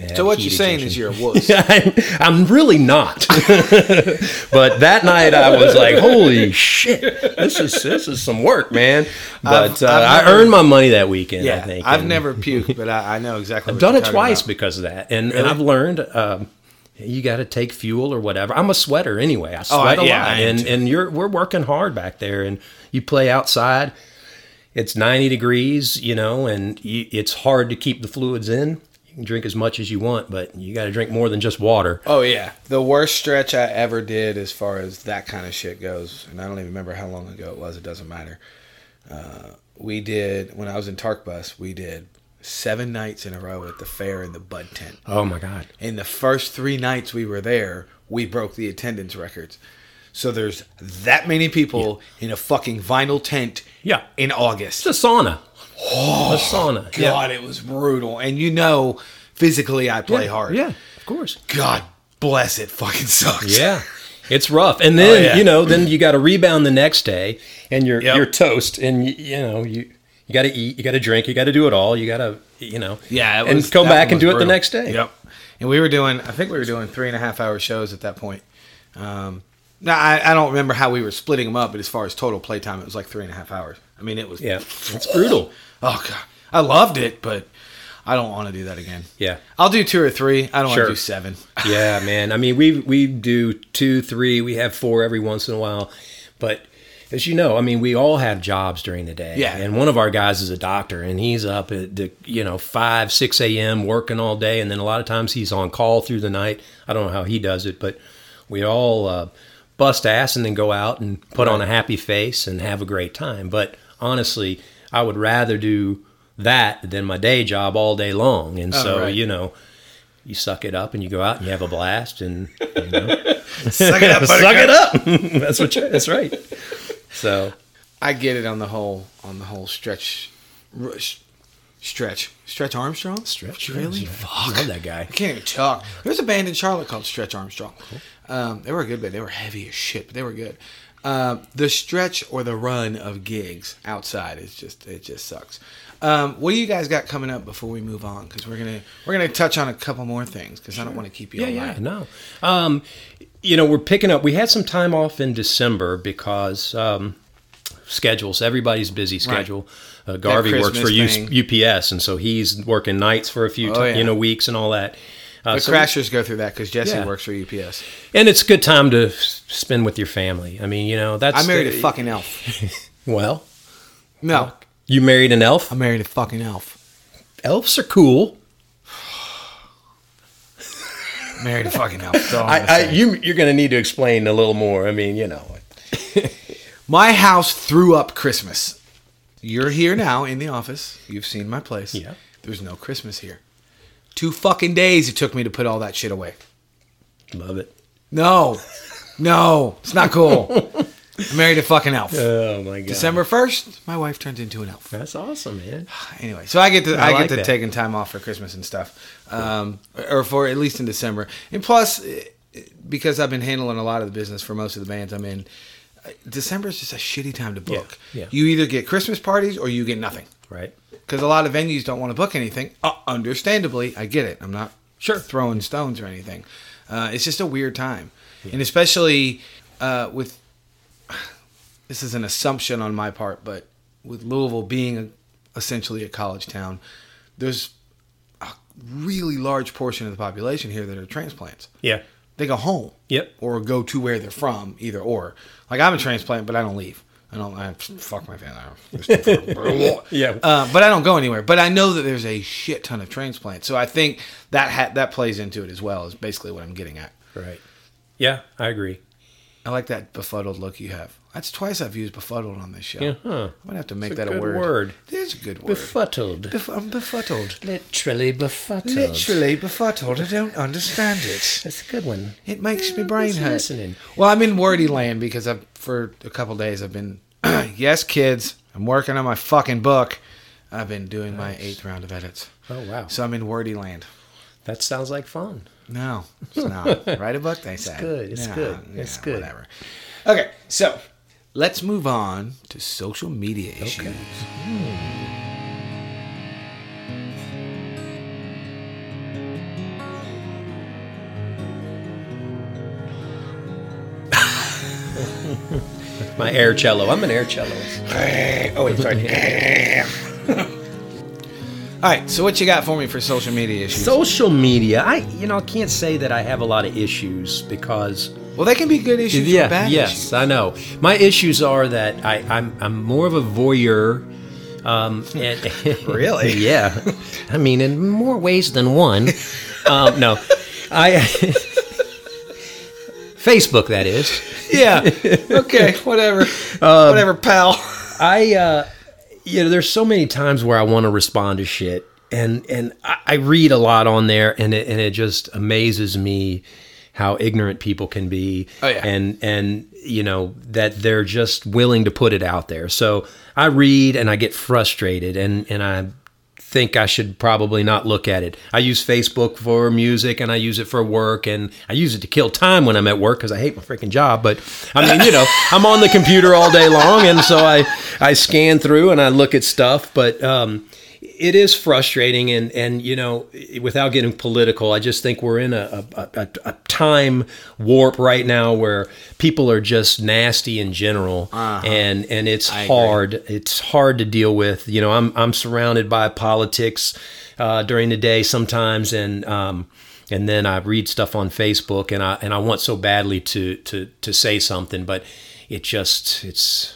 had So what you're saying is you're a wuss. I'm, I'm really not. but that night I was like, "Holy shit, this is this is some work, man!" But I've- uh, I've I never- earned my money that weekend. yeah, I think I've and- never puked, but I, I know exactly. I've done it twice about. because of that, and and I've learned. Um, you got to take fuel or whatever. I'm a sweater anyway. I sweat Oh, I- a yeah, lot, and too. and you're we're working hard back there, and you play outside. It's 90 degrees, you know, and you, it's hard to keep the fluids in. You can drink as much as you want, but you got to drink more than just water. Oh yeah, the worst stretch I ever did as far as that kind of shit goes, and I don't even remember how long ago it was. It doesn't matter. Uh, we did when I was in Tark Bus. We did seven nights in a row at the fair in the Bud tent. Oh my God. In the first three nights we were there, we broke the attendance records. So there's that many people in a fucking vinyl tent. Yeah. In August. It's a sauna. A sauna. God, it was brutal. And you know, physically, I play yeah. hard. Yeah, of course. God bless it. Fucking sucks. Yeah. It's rough, and then Oh, yeah. you know, then you got to rebound the next day, and you're Yep. you're toast, and you, you know you you got to eat, you got to drink, you got to do it all, you got to you know, Yeah. It and was- come back and do was it the next day. Yep. And we were doing, I think we were doing three and a half hour shows at that point. Um, now, I, I don't remember how we were splitting them up, but as far as total playtime, it was like three and a half hours. I mean, it was. Yeah, it's brutal. Oh, God. I loved it, but I don't want to do that again. Yeah. I'll do two or three. I don't want to do seven. yeah, man. I mean, we we do two, three. We have four every once in a while, but as you know, I mean, we all have jobs during the day. Yeah. And one of our guys is a doctor, and he's up at the you know five, six a.m. working all day, and then a lot of times he's on call through the night. I don't know how he does it, but we all uh, bust ass and then go out and put on a happy face and have a great time. But honestly, I would rather do that than my day job all day long, and Oh, so right. you know you suck it up and you go out and you have a blast and you know, Suck it up, suck it up. that's what. You, that's right. So I get it on the whole on the whole stretch, stretch, stretch Armstrong. Stretch really? Fuck, Love that guy. I can't even talk. There's a band in Charlotte called Stretch Armstrong. Um, they were a good band. They were heavy as shit, but they were good. Um, the stretch or the run of gigs outside is just it just sucks. Um, what do you guys got coming up before we move on? Because we're gonna we're gonna touch on a couple more things because I don't want to keep you yeah, all yeah, no. Um, you know, we're picking up. We had some time off in December because um, schedules. Everybody's busy schedule. Uh, Garvey works for U- UPS, and so he's working nights for a few, Oh, ti- yeah. you know, weeks and all that. Uh, The so- Crashers go through that because Jesse Yeah. works for UPS. and it's a good time to spend with your family. I mean, you know, that's I married the- a fucking elf. well. No, You married an elf? I married a fucking elf. Elves are cool. Married a fucking elf. I, I, you, you're going to need to explain a little more. I mean, you know. My house threw up Christmas. You're here now in the office. You've seen my place. Yeah. There's no Christmas here. Two fucking days it took me to put all that shit away. Love it. No. No. It's not cool. I married a fucking elf. Oh my god. December 1st, my wife turns into an elf. That's awesome, man. Anyway, so I get to I, I get like to that. taking time off for Christmas and stuff, um, or for at least in December. And plus, eh, because I've been handling a lot of the business for most of the bands I'm in, December is just a shitty time to book. yeah. You either get Christmas parties or you get nothing. Right. Because a lot of venues don't want to book anything. Uh, understandably, I get it. I'm not Sure. throwing stones or anything. Uh, it's just a weird time, and especially uh, with this is an assumption on my part, but with Louisville being a, essentially a college town, there's a really large portion of the population here that are transplants. Yeah. They go home. Yep. Or go to where they're from, either or. Like I'm a transplant, but I don't leave. I don't. I, fuck my family. Yeah. Uh, but I don't go anywhere. But I know that there's a shit ton of transplants, so I think that ha- that plays into it as well. Is basically what I'm getting at. Right. Yeah, I agree. I like that befuddled look you have. That's twice I've used befuddled on this show. Yeah, huh. I'm gonna have to make that a good word. word. It is a good word. Befuddled. Bef- I'm befuddled. Literally befuddled. Literally befuddled. I don't understand it. That's a good one. It makes my brain who's hurt. listening? Well, I'm in wordy land because I've for a couple days I've been yes, kids. I'm working on my fucking book. I've been doing my eighth round of edits. Oh wow. So I'm in wordy land. That sounds like fun. No, it's not. Write a book, they say. It's good, it's good, it's good. Whatever. Okay, so let's move on to social media issues. My air cello. I'm an air cello. Oh, wait, sorry. All right, so what you got for me for social media issues? Social media. I you know, I can't say that I have a lot of issues because well, that can be good issues or bad yes, issues. I know. My issues are that I, I'm I'm more of a voyeur. Um, and, Really? yeah. I mean, in more ways than one. Um, no, I. Facebook, that is. Yeah. Okay, whatever. Um, whatever, pal. I uh, you know, there's so many times where I want to respond to shit, and and I, I read a lot on there, and it and it just amazes me how ignorant people can be, Oh, yeah. and and you know that they're just willing to put it out there. So I read and I get frustrated, and and I think I should probably not look at it. I use Facebook for music and I use it for work and I use it to kill time when I'm at work because I hate my freaking job. But I mean, you know, I'm on the computer all day long and so I, I scan through and I look at stuff. But um, it is frustrating and, and, you know, without getting political, I just think we're in a, a, a, time warp right now where people are just nasty in general and, and it's I hard hard. It's hard to deal with. You know, I'm I'm surrounded by politics uh, during the day sometimes, and um, and then I read stuff on Facebook, and I and I want so badly to to to say something, but it just it's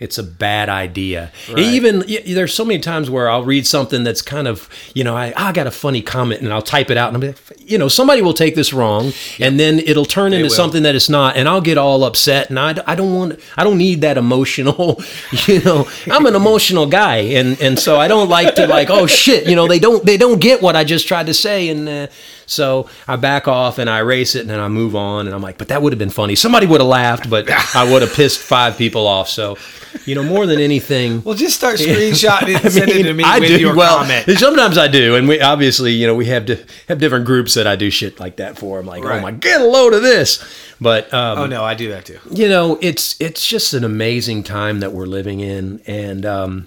it's a bad idea. Even there's so many times where I'll read something that's kind of you know I I got a funny comment and I'll type it out and I'm like you know somebody will take this wrong and then it'll turn into will. something that it's not and I'll get all upset and I, I don't want I don't need that emotional you know I'm an emotional guy and and so I don't like to like oh shit you know they don't they don't get what I just tried to say and uh, so I back off and I erase it and then I move on and I'm like but that would have been funny somebody would have laughed but I would have pissed five people off so you know more than anything Well, just start screenshotting and send it to me I with do. your well, comment. Sometimes I do, and we obviously, you know, we have to have different groups that I do shit like that for. I'm like, Right. oh my, god, get a load of this. But um, Oh no, I do that too. you know, it's it's just an amazing time that we're living in, and um,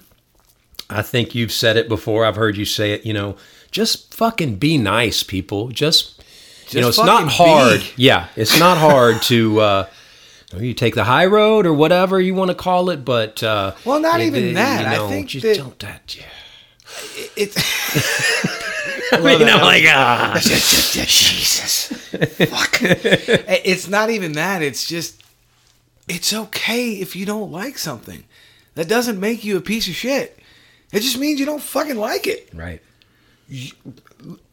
I think you've said it before. I've heard you say it. You know, just fucking be nice, people. Just, you know, it's not hard. be. Yeah, it's not hard to. Uh, you take the high road or whatever you want to call it, but uh, Well, not you- even you that. I know, think just that- don't that. Yeah. It's. I mean, I'm like, ah, Jesus. Fuck. It's not even that. It's just, it's okay if you don't like something. That doesn't make you a piece of shit. It just means you don't fucking like it. right.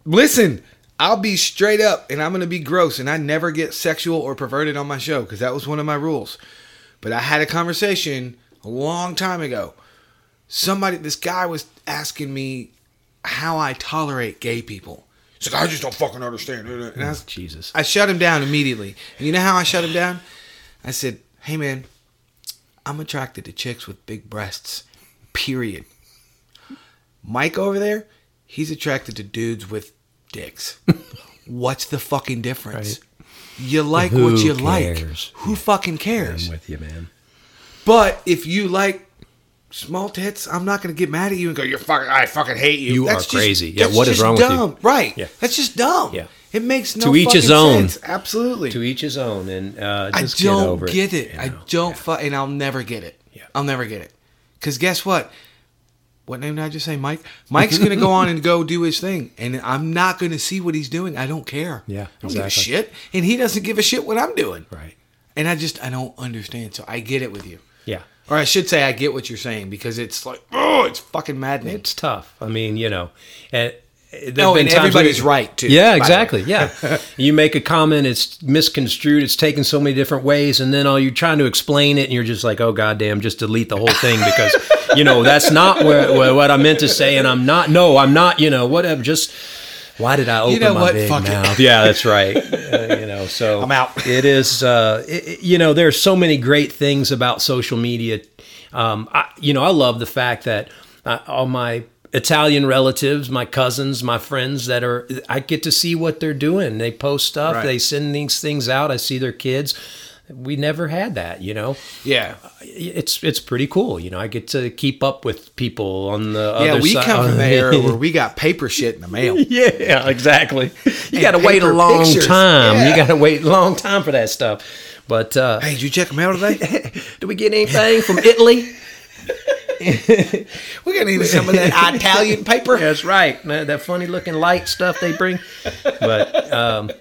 Listen, I'll be straight up and I'm going to be gross and I never get sexual or perverted on my show because that was one of my rules. But I had a conversation a long time ago. Somebody, this guy was asking me how I tolerate gay people. He's like, I just don't fucking understand. And I, was, Jesus. I shut him down immediately. And you know how I shut him down? I said, hey man, I'm attracted to chicks with big breasts. Period. Mike over there, he's attracted to dudes with dicks. What's the fucking difference? You like Who what you cares? like. Who fucking cares? I'm with you, man. But if you like small tits, I'm not gonna get mad at you and go, "You're fucking, I fucking hate you." You are just- crazy. Yeah, that's what is wrong with you? dumb. Right. Yeah. That's just dumb. Yeah. It makes no To each his own. sense. Absolutely. To each his own, and uh, I just don't get over get it. it. you I don't fu- and I'll never get it. Yeah. I'll never get it. Cause guess what? What name did I just say? Mike. Mike's gonna go on and go do his thing, and I'm not gonna see what he's doing. I don't care. Yeah, I don't give a shit, and he doesn't give a shit what I'm doing. Right. And I just I don't understand. So I get it with you, Yeah. or I should say I get what you're saying because it's like oh, it's fucking maddening. It's tough. I mean, you know, and there've been and everybody's where- right, too, Yeah, exactly. Yeah, you make a comment, it's misconstrued, it's taken so many different ways, and then all you're trying to explain it, and you're just like, oh goddamn, just delete the whole thing because you know that's not where, where, what I meant to say, and I'm not. No, I'm not. You know, whatever. Just why did I open know my what? big Fuck it. mouth? Yeah, that's right. Uh, you know, so I'm out. It is. Uh, it, it- you know, there's so many great things about social media. Um, I, you know, I love the fact that uh, all my Italian relatives, my cousins, my friends that are, I get to see what they're doing. They post stuff, Right. they send these things out. I see their kids. We never had that, you know. yeah. It's it's pretty cool, you know. I get to keep up with people on the Yeah, other we side. come from the era where we got paper shit in the mail. Yeah, exactly. You got to wait a long pictures. time. Yeah. You got to wait a long time for that stuff. But uh, Hey, did you check the mail today? do we get anything from Italy? We're gonna need some of that Italian paper. That's right. man. that funny looking light stuff they bring. But um,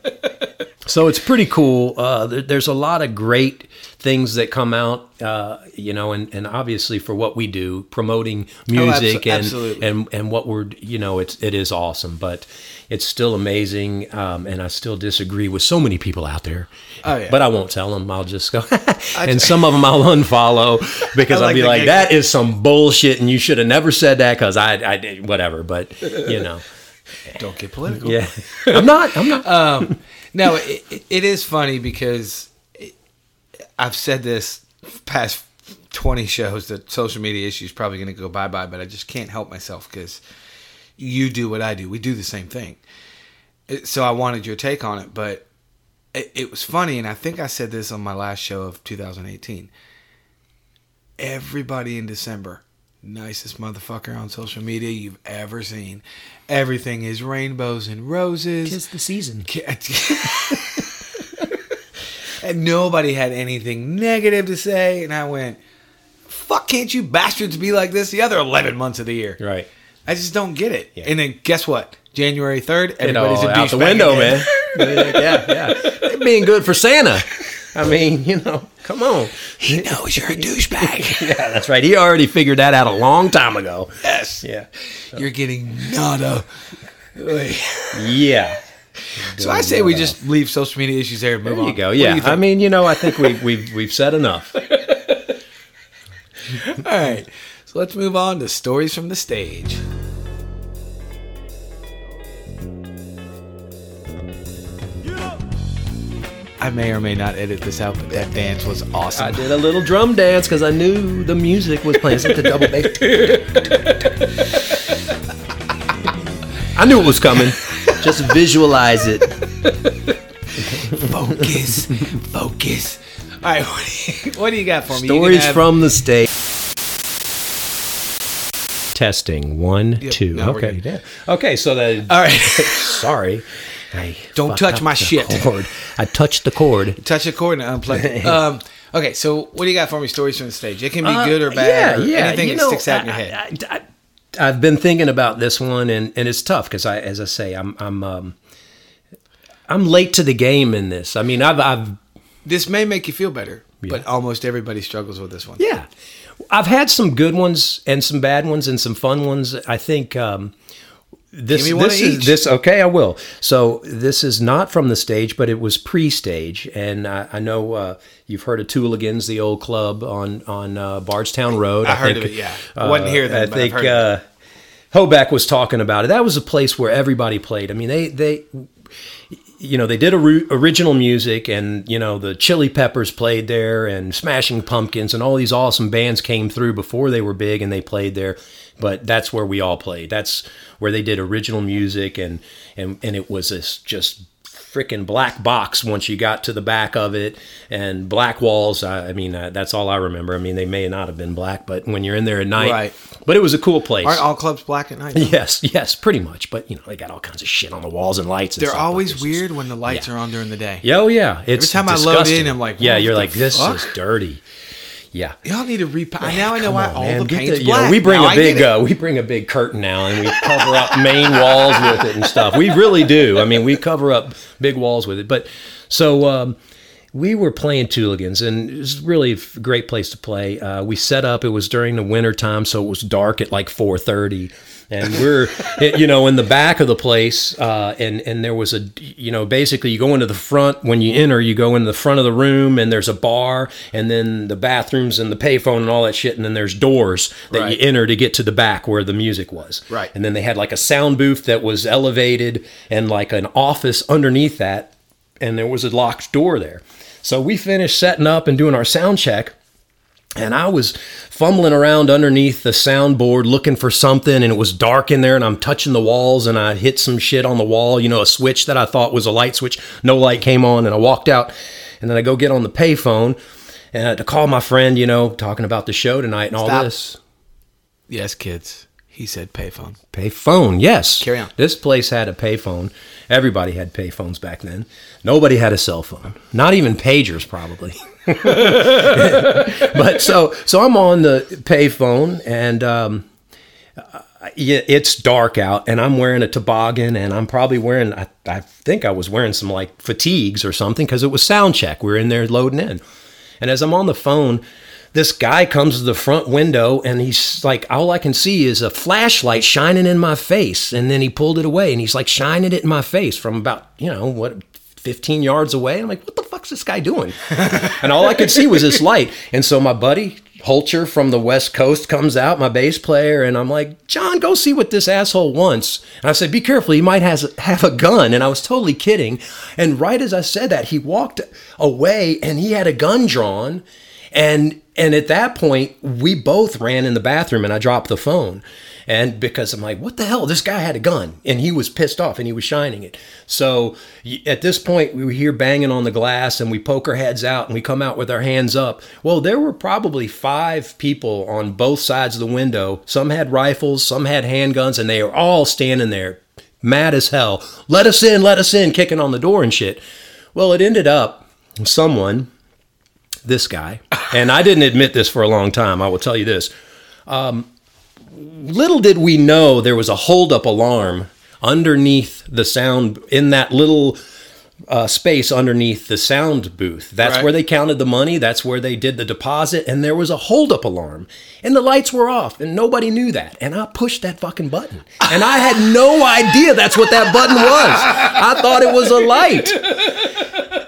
so it's pretty cool. Uh, there's a lot of great things that come out, uh, you know, and, and obviously for what we do, promoting music abso- and, and and what we're, you know, it's it is awesome, but it's still amazing, um, and I still disagree with so many people out there. Oh, yeah. But I won't tell them. I'll just go, and some of them I'll unfollow because I I'll be like, gig. that is some bullshit, and you should have never said that because I I did whatever. But you know, Don't get political. yeah, I'm not. I'm not. um, no, it, it- is funny because it, I've said this past 20 shows that social media issue is probably going to go bye bye, but I just can't help myself because you do what I do. We do the same thing. So I wanted your take on it, but it, it was funny, and I think I said this on my last show of 2018. Everybody in December, nicest motherfucker on social media you've ever seen. Everything is rainbows and roses. It's the season. and nobody had anything negative to say. And I went, fuck, can't you bastards be like this the other 11 months of the year? Right. I just don't get it. Yeah. And then guess what? January 3rd, It all everybody's a out the window, again. man. yeah, yeah. They're being good for Santa. I mean, you know, come on. He knows you're a douchebag. Yeah, that's right. He already figured that out a long time ago. yes. Yeah. You're getting nada. Yeah. So I say we just leave social media issues there and move There on. go. Yeah. you I mean, you know, I think we, we've we've said enough. All right. So let's move on to stories from the stage. I may or may not edit this out, but that dance was awesome. I did a little drum dance because I knew the music was playing. It's the double bass. I knew it was coming. Just visualize it. Focus, focus. All right, what do you, what do you got for me? Stories have- from the stage. Testing one, Yep, two. okay, Okay, so that. All right, sorry, I Don't touch my shit. Cord. I touched the cord. touch the chord and unplug it. Um, okay, so what do you got for me? Stories from the stage. It can be good or bad. Uh, Yeah, or yeah. Anything you that know, sticks out in your I- head. I, I, have been thinking about this one, and, and it's tough because I, as I say, I'm I'm um, I'm late to the game in this. I mean, I've I've this may make you feel better, but almost everybody struggles with this one. Yeah, I've had some good ones and some bad ones and some fun ones. I think um, this Give me one this is each. this okay. I will. So this is not from the stage, but it was pre-stage, and I, I know uh, you've heard of Tewligans, the old club on on uh, Bardstown Road. I heard of it, yeah. I wasn't here then, I think. uh, Hoback was talking about it. That was a place where everybody played. I mean, they they you know, they did ori- original music, and you know, the Chili Peppers played there, and Smashing Pumpkins, and all these awesome bands came through before they were big, and they played there. But that's where we all played. That's where they did original music, and and and it was this just freaking black box once you got to the back of it, and black walls. I, I mean, uh, that's all I remember. I mean, they may not have been black, but when you're in there at night, Right. But it was a cool place. Aren't all clubs black at night? though? Yes, yes, pretty much. But you know, they got all kinds of shit on the walls and lights. And They're stuff, always just- weird when the lights yeah. are on during the day. Yeah, oh yeah. It's time I load disgusting. in, I'm like, yeah, you're like, this fuck? is dirty. Yeah. Y'all need to repaint. Now I know why on, all man. the paint's you know, black. we bring Now a big uh, we bring a big curtain now and we cover up main walls with it and stuff. We really do. I mean, we cover up big walls with it. But so um, we were playing Tewligans and it was really a great place to play. Uh, we set up. It was during the winter time, so it was dark at like four thirty. And we're, you know, in the back of the place, uh, and and there was a, you know, basically you go into the front when you enter, you go into the front of the room, and there's a bar, and then the bathrooms and the payphone and all that shit, and then there's doors that Right. you enter to get to the back where the music was. Right. And then they had like a sound booth that was elevated, and like an office underneath that, and there was a locked door there. So we finished setting up and doing our sound check. And I was fumbling around underneath the soundboard looking for something, and it was dark in there. And I'm touching the walls, and I hit some shit on the wall, you know, a switch that I thought was a light switch. No light came on, and I walked out. And then I go get on the payphone and to call my friend, you know, talking about the show tonight and all this. Yes, kids. He said payphone. Payphone, yes. Carry on. This place had a payphone. Everybody had payphones back then. Nobody had a cell phone. Not even pagers, probably. but so so I'm on the payphone, and um, it's dark out, and I'm wearing a toboggan, and I'm probably wearing. I, I think I was wearing some like fatigues or something because it was sound check. We are in there loading in, and as I'm on the phone, this guy comes to the front window, and he's like, all I can see is a flashlight shining in my face, and then he pulled it away, and he's like shining it in my face from about you know what 15 yards away. I'm like, what the fuck's this guy doing? and all I could see was this light. And so my buddy Holcher from the West Coast comes out, my bass player, and I'm like, John, go see what this asshole wants. And I said, be careful, he might has, have a gun. And I was totally kidding. And right as I said that, he walked away and he had a gun drawn. And and at that point, we both ran in the bathroom and I dropped the phone. And because I'm like, what the hell? This guy had a gun and he was pissed off and he was shining it. So at this point, we were here banging on the glass and we poke our heads out and we come out with our hands up. Well, there were probably five people on both sides of the window. Some had rifles, some had handguns, and they were all standing there mad as hell. Let us in, let us in, kicking on the door and shit. Well, it ended up someone, this guy, and I didn't admit this for a long time, I will tell you this. Um, little did we know there was a holdup alarm underneath the sound in that little uh, space underneath the sound booth. That's right. where they counted the money. That's where they did the deposit. And there was a holdup alarm, and the lights were off, and nobody knew that. And I pushed that fucking button, and I had no idea that's what that button was. I thought it was a light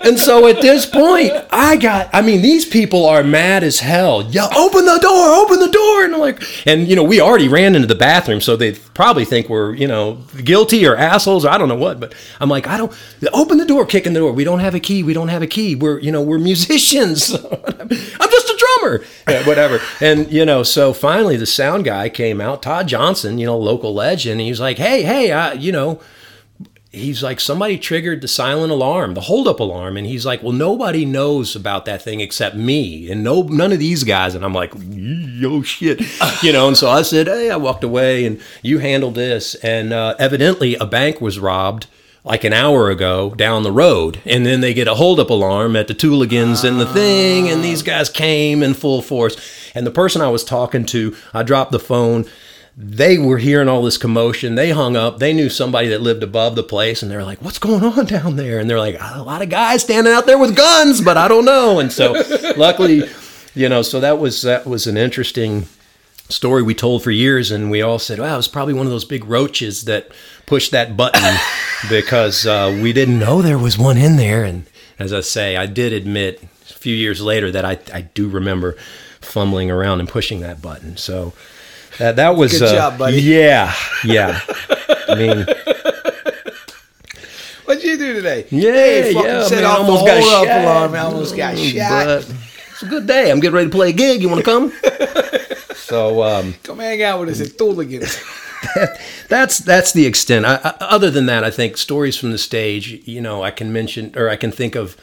and so at this point, I got, I mean, these people are mad as hell. Yeah, open the door, open the door. And I'm like, and you know, we already ran into the bathroom, so they probably think we're, you know, guilty or assholes or I don't know what. But I'm like, I don't, open the door, kicking the door. We don't have a key. We don't have a key. We're, you know, we're musicians. I'm just a drummer. Yeah, whatever. And, you know, so finally the sound guy came out, Todd Johnson, you know, local legend. he's like, hey, hey, I, you know, he's like somebody triggered the silent alarm the holdup alarm. And he's like well nobody knows about that thing except me and no none of these guys. And i'm like yo shit. You know and so i said hey i walked away and you handled this. And uh, evidently a bank was robbed like an hour ago down the road. And then they get a holdup alarm at the Tewligans and the thing. And these guys came in full force. And the person i was talking to i dropped the phone they were hearing all this commotion. They hung up. They knew somebody that lived above the place, and they're like, "What's going on down there?" And they're like, "A lot of guys standing out there with guns, but I don't know." And so, luckily, you know, so that was that was an interesting story we told for years, and we all said, "Wow, it was probably one of those big roaches that pushed that button," because uh, we didn't know there was one in there. And as I say, I did admit a few years later that I I do remember fumbling around and pushing that button. So that that was good uh, job, buddy. Yeah, yeah. I mean, what'd you do today? Yeah, hey, yeah. Set man, off almost the got shot. alarm. I almost got mm, shot. But it's a good day. I'm getting ready to play a gig. You want to come? so um, come hang out with us at Tewligans. that's that's the extent. I, I, other than that, I think stories from the stage. You know, I can mention or I can think of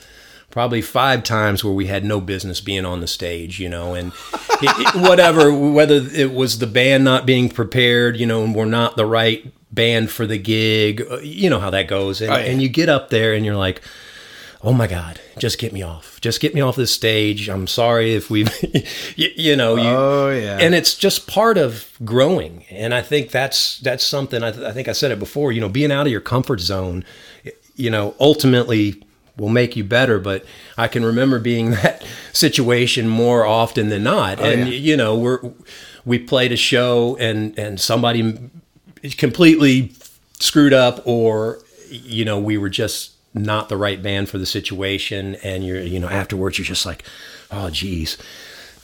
probably five times where we had no business being on the stage, you know, and it, it, whatever, whether it was the band not being prepared, you know, and we're not the right band for the gig, uh, you know how that goes. And, oh, yeah. and you get up there and you're like, oh my God, just get me off. Just get me off this stage. I'm sorry if we've, you, you, know, you, oh yeah. And it's just part of growing. And I think that's, that's something, I, th- I think I said it before, you know, being out of your comfort zone, you know, ultimately will make you better. But I can remember being that situation more often than not. Oh, and yeah. you know, we're we played a show and and somebody completely screwed up, or you know, we were just not the right band for the situation. And you're you know afterwards you're just like, oh geez.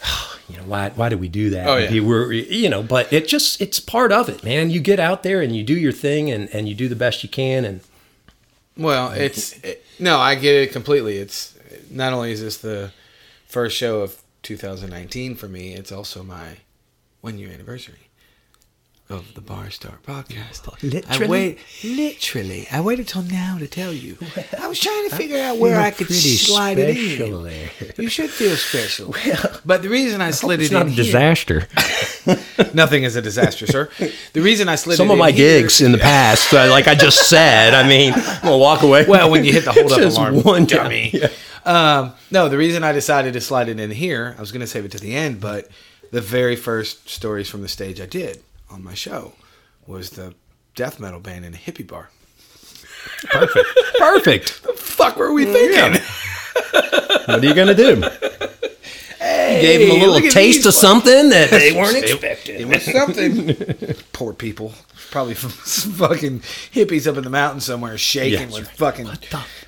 You know why? Why did we do that? Oh, yeah. We're, you know, but it just—it's part of it, man. You get out there and you do your thing, and, and you do the best you can, and well, it's it, no, I get it completely. It's not only is this the first show of 2019 for me, it's also my one year anniversary of the Bar Star podcast. Literally, I wait, literally, I waited till now to tell you. Well, I was trying to figure out where I could slide it in. There. You should feel special. Well, but the reason I slid it in not a here, disaster. nothing is a disaster, sir. The reason I slid it in. some of my gigs in the past, uh, like I just said. I mean, I'm gonna walk away. Well, when you hit the hold up alarm, one dummy. Yeah. Um, no, the reason I decided to slide it in here, I was gonna save it to the end, but the very first stories from the stage I did on my show was the death metal band in a hippie bar. Perfect. Perfect. The fuck were we thinking? What are you gonna do? Hey, Gave them a little taste these of something that they weren't expecting. It was something. Poor people. Probably from some fucking hippies up in the mountains somewhere shaking Yeah, with right. fucking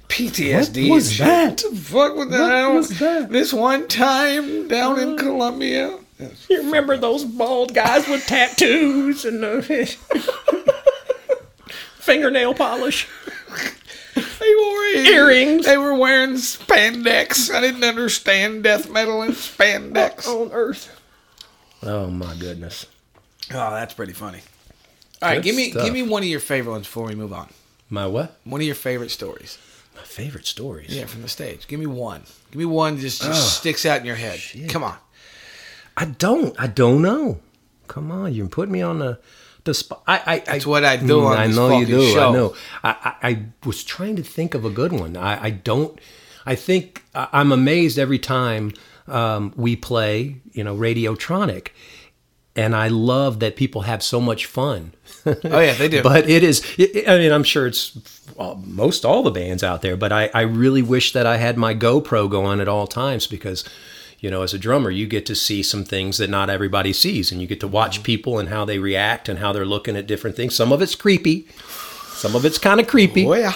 PTSD. What was that? What the fuck was that? What was that? This one time down in uh. Colombia. You remember those bald guys with tattoos and the fingernail polish? They wore Earrings. They were wearing spandex. I didn't understand death metal and spandex. Uh, on earth. Oh my goodness. Oh, that's pretty funny. All right, Good give me stuff. give me one of your favorite ones before we move on. My what? One of your favorite stories. My favorite stories. Yeah, from the stage. Give me one. Give me one just, just sticks out in your head. Come on. I don't. I don't know. Come on, you can put me on the the spot. I, I, That's I, what I do Mm, on I this know you do. show. I know. I, I, I was trying to think of a good one. I, I don't. I think I'm amazed every time um, we play. You know, Radiotronic, and I love that people have so much fun. Oh yeah, they do. but it is it, i mean i'm sure it's well, most all the bands out there but I, I really wish that i had my gopro going at all times because you know as a drummer you get to see some things that not everybody sees and you get to watch people and how they react and how they're looking at different things some of it's creepy some of it's kind of creepy oh yeah.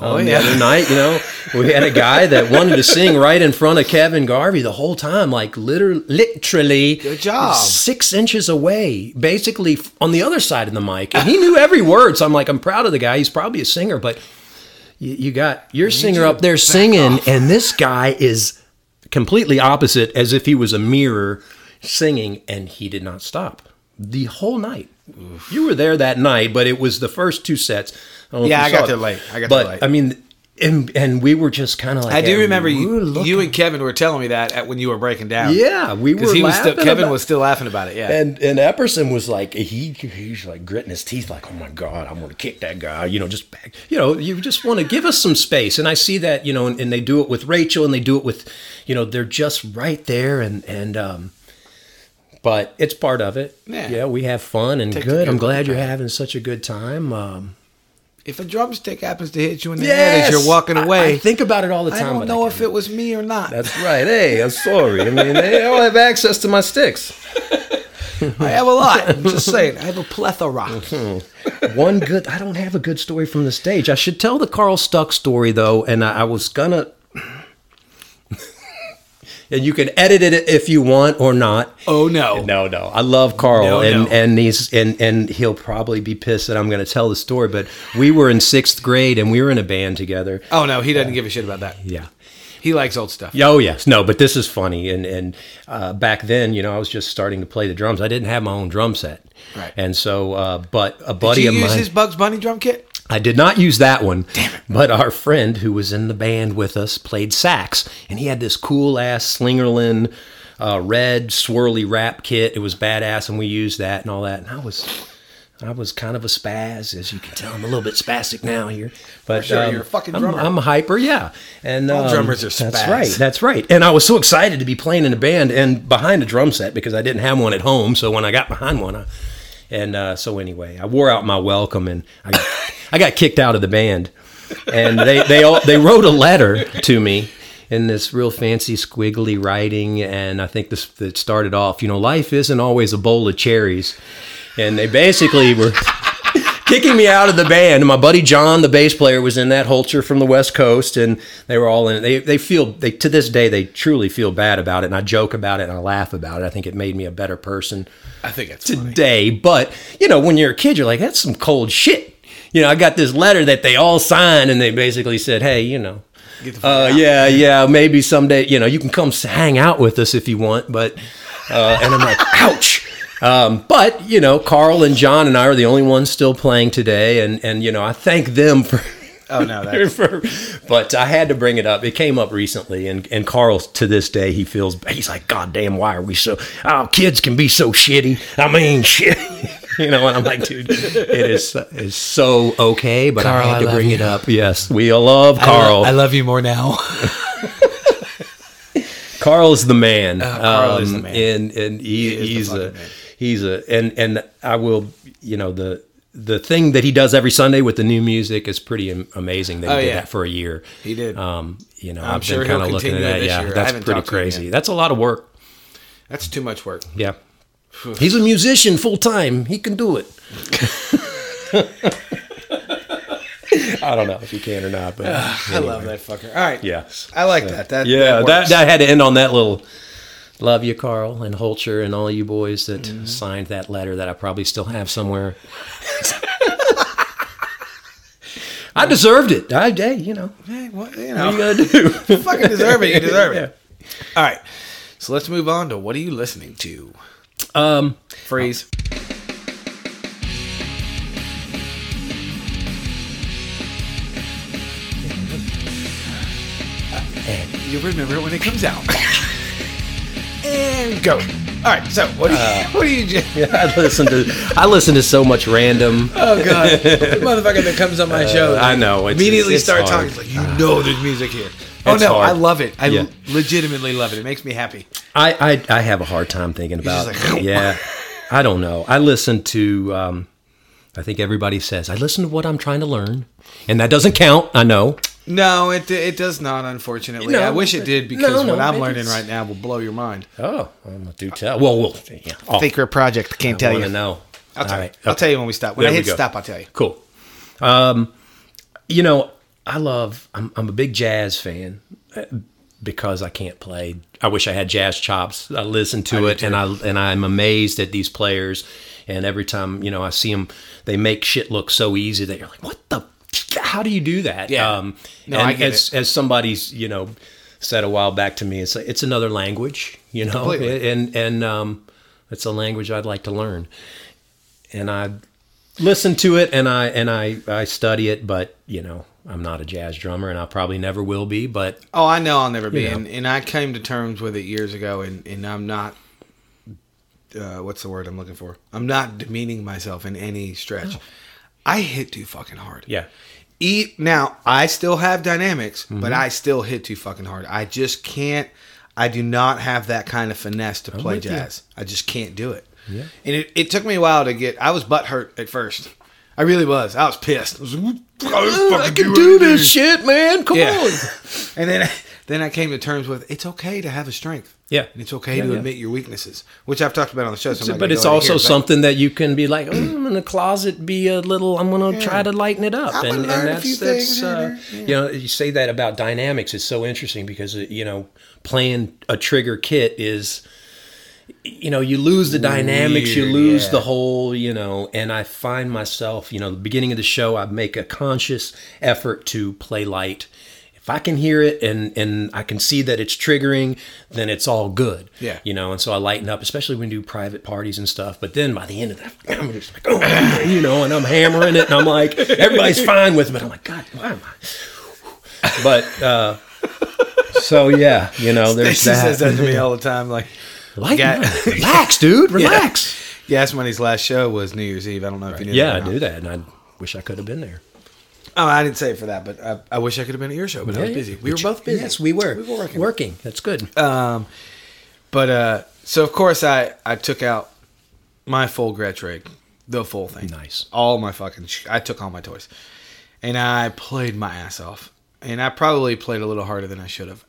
Oh um, the other night, you know, we had a guy that wanted to sing right in front of Kevin Garvey the whole time, like literally, literally, Good job. six inches away, basically on the other side of the mic, and he knew every word. So I'm like, I'm proud of the guy. He's probably a singer, but you, you got your singer up there singing, off. and this guy is completely opposite, as if he was a mirror singing, and he did not stop the whole night. You were there that night, but it was the first two sets. if Yeah, I got saw there late. I got but, there late. I mean, and and we were just kind of like I do remember you, you and Kevin were telling me that at, when you were breaking down. yeah, we were he was still laughing Kevin about- was still laughing about it. Yeah, and and Epperson was like he he's like gritting his teeth like oh my god I'm gonna kick that guy you know just back you know you just want to give us some space and I see that you know and, and they do it with Rachel and they do it with you know they're just right there and and um but it's part of it Yeah. we have fun and good good I'm glad you're having such a good time um if a drumstick happens to hit you in the head as you're walking away, I, think about it all the time. I don't know can't if it was me or not. That's right. Hey, I'm sorry. I mean, they all have access to my sticks. I have a lot. I'm just saying. I have a plethora. Mm-hmm. One good. I don't have a good story from the stage. I should tell the Carl Stuck story though, and I, I was gonna. And you can edit it if you want or not. Oh no. No, no. I love Carl, No, and no. and he's and and he'll probably be pissed that I'm going to tell the story. But we were in sixth grade, and we were in a band together. Oh no, he doesn't give a shit about that. Yeah. He likes old stuff. Oh yes, no, but this is funny, and and uh, back then, you know, I was just starting to play the drums. I didn't have my own drum set, Right. And so, uh, but a Did buddy you of use mine, his Bugs Bunny drum kit? I did not use that one. Damn it! But our friend who was in the band with us played sax, and he had this cool ass Slingerland uh, red swirly wrap kit. It was badass, and we used that and all that. And I was. I was kind of a spaz, as you can tell. I'm a little bit spastic now here, but sure, um, you're a fucking I'm- drummer. I'm, hyper, yeah. And All um, drummers are That's spaz. right. That's right. And I was so excited to be playing in a band and behind a drum set because I didn't have one at home. So when I got behind one, I, and uh, so anyway, I wore out my welcome and I I got kicked out of the band. And they they all, they wrote a letter to me in this real fancy squiggly writing, and I think this it started off, you know, life isn't always a bowl of cherries, and they basically were kicking me out of the band. And my buddy John, the bass player, was in that Holcher from the West Coast, and they were all in it. They they feel they to this day they truly feel bad about it, and I joke about it and I laugh about it. I think it made me a better person I think it's funny. today. But you know, when you're a kid, you're like, that's some cold shit. You know, I got this letter that they all signed, and they basically said, hey, you know. Uh, out. yeah, yeah, maybe someday, you know, you can come hang out with us if you want, but, uh, and I'm like, ouch. Um, but you know, Carl and John and I are the only ones still playing today, and and you know, I thank them for. Oh no, that's for but I had to bring it up. It came up recently, and and Carl to this day he feels he's like, God damn, why are we so? Oh, kids can be so shitty. I mean, shit. You know, and I'm like, dude, it is it's so okay, but Carl, I had to love bring you. it up. Yes, we all love Carl. I, love you more now. Carl's the man. Carl is the man. and and he, is the he's a man. He's a and and I will you know the the thing that he does every Sunday with the new music is pretty amazing. That he Oh, did yeah. that for a year. He did. Um, you know, I'm I've sure kind of looking at that. Yeah, year. That's pretty talked to him crazy. That's a lot of work. That's too much work. Yeah. He's a musician full time. He can do it. I don't know if he can or not, but I love that fucker. All right. yes. I like that. That Yeah, that, that, that had to end on that little love you, Carl and Holcher and all you boys that Mm-hmm. signed that letter that I probably still have somewhere. I deserved it. I, hey, you know, Hey, what, you what you know, gotta do? fucking deserve it. You deserve it. All right. So let's move on to what are you listening to? Um, Freeze. And you'll remember it when it comes out. And go. All right. So what do you? what do you? Just, I listen to I listen to so much random. oh god, the motherfucker that comes on my show. I know, it's- immediately it's start hard. talking. Like you know, there's music here. Oh It's no, hard. I love it. I Yeah. legitimately love it. It makes me happy. I, I I have a hard time thinking about. like, yeah, I don't know. I listen to. Um, I think everybody says I listen to what I'm trying to learn, and that doesn't count. I know. No, it it does not. Unfortunately, No, I wish it did because no, no, what I'm learning it's- right now will blow your mind. Oh, I'm do tell. Well, we'll. Yeah, I'll, Secret project. Can't tell want you. to know. I'll tell All you. right, I'll okay. tell you when we stop. When There I hit stop, I'll tell you. Cool. Um, you know, I love. I'm, I'm a big jazz fan uh, because I can't play. I wish I had jazz chops. I listen to do it, and I and I'm amazed at these players. And every time you know I see them, they make shit look so easy that you're like, what the? How do you do that? Yeah. Um, No, and I get as as somebody's you know said a while back to me, it's it's another language. You know, Completely. and and um, it's a language I'd like to learn and I listen to it and I and I I study it, but you know I'm not a jazz drummer and I probably never will be. But Oh, I know I'll never be. You know. And, and I came to terms with it years ago, and, and I'm not. Uh, what's the word I'm looking for? I'm not demeaning myself in any stretch. I hit too fucking hard. yeah, Eat now. I still have dynamics, Mm-hmm. but I still hit too fucking hard. I just can't. I do not have that kind of finesse to play with you. jazz. I just can't do it. Yeah. And it, it took me a while to get. I was butt hurt at first. I really was. I was pissed. I was like, I, I can do this shit, man. Come Yeah. on. And then, then I came to terms with it's okay to have a strength. Yeah. and it's okay Yeah, to yeah. admit your weaknesses, which I've talked about on the show. So but it's also here, but- something that you can be like, oh, I'm in the closet, be a little. I'm gonna try to lighten it up, I'm and, learn and a few that's that's things uh, you know you say that about dynamics It's so interesting because uh, you know playing a trigger kit is you know you lose the dynamics you lose yeah. the whole you know and i find myself you know the beginning of the show i make a conscious effort to play light if i can hear it and and i can see that it's triggering then it's all good Yeah. you know and so i lighten up especially when we do private parties and stuff but then by the end of that i'm just like oh you know and i'm hammering it and i'm like everybody's fine with it but i'm like god why am i but uh so yeah you know there's Stacey that, says that to me all the time. Like, Lighten Got- up. relax dude relax Gas Money's last show was New Year's Eve. I don't know if you knew. Yeah, that I knew that, and I wish I could have been there. Oh, I didn't say it for that, but I, I wish I could have been at your show, but I was busy. We were both busy. Yes, we were. We were working. Working. That's good. Um, but uh, so of course I I took out my full Gretsch rig, the full thing. Nice. All my fucking. Sh- I took all my toys, and I played my ass off. And I probably played a little harder than I should have.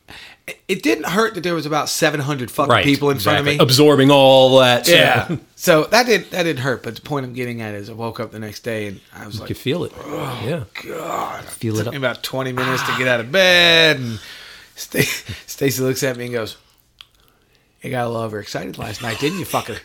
It- didn't hurt that there was about seven hundred fucking right. people in front of me. absorbing all that. Yeah. stuff. So that did that didn't hurt, but the point I'm getting at is I woke up the next day and I was like. you like, could feel it. Oh, yeah. God, Feel it it took up. me about 20 minutes to get ah. out of bed. And Sta- Stacy looks at me and goes, "You got a little overexcited last night, didn't you, fucker?"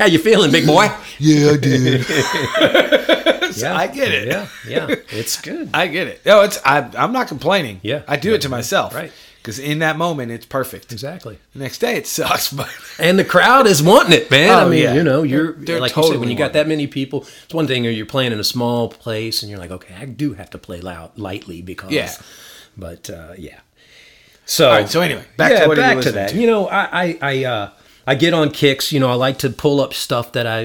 How you feeling, big boy? yeah, I did. yeah, I get it. Yeah, yeah. It's good. I get it. No, it's I, I'm not complaining. Yeah. I do it to myself. Right. Because in that moment, it's perfect. exactly. The next day, it sucks, but And the crowd is wanting it, man. I Oh, mean, yeah. you know, you're They're- they're like you said, when you got that many people, it's one thing or you're playing in a small place and you're like, okay, I do have to play loud lightly because Yeah. But uh, yeah. So All right, so anyway, back to yeah, what are you back to that. to? You know, I I I, uh, I get on kicks. You know, I like to pull up stuff that I,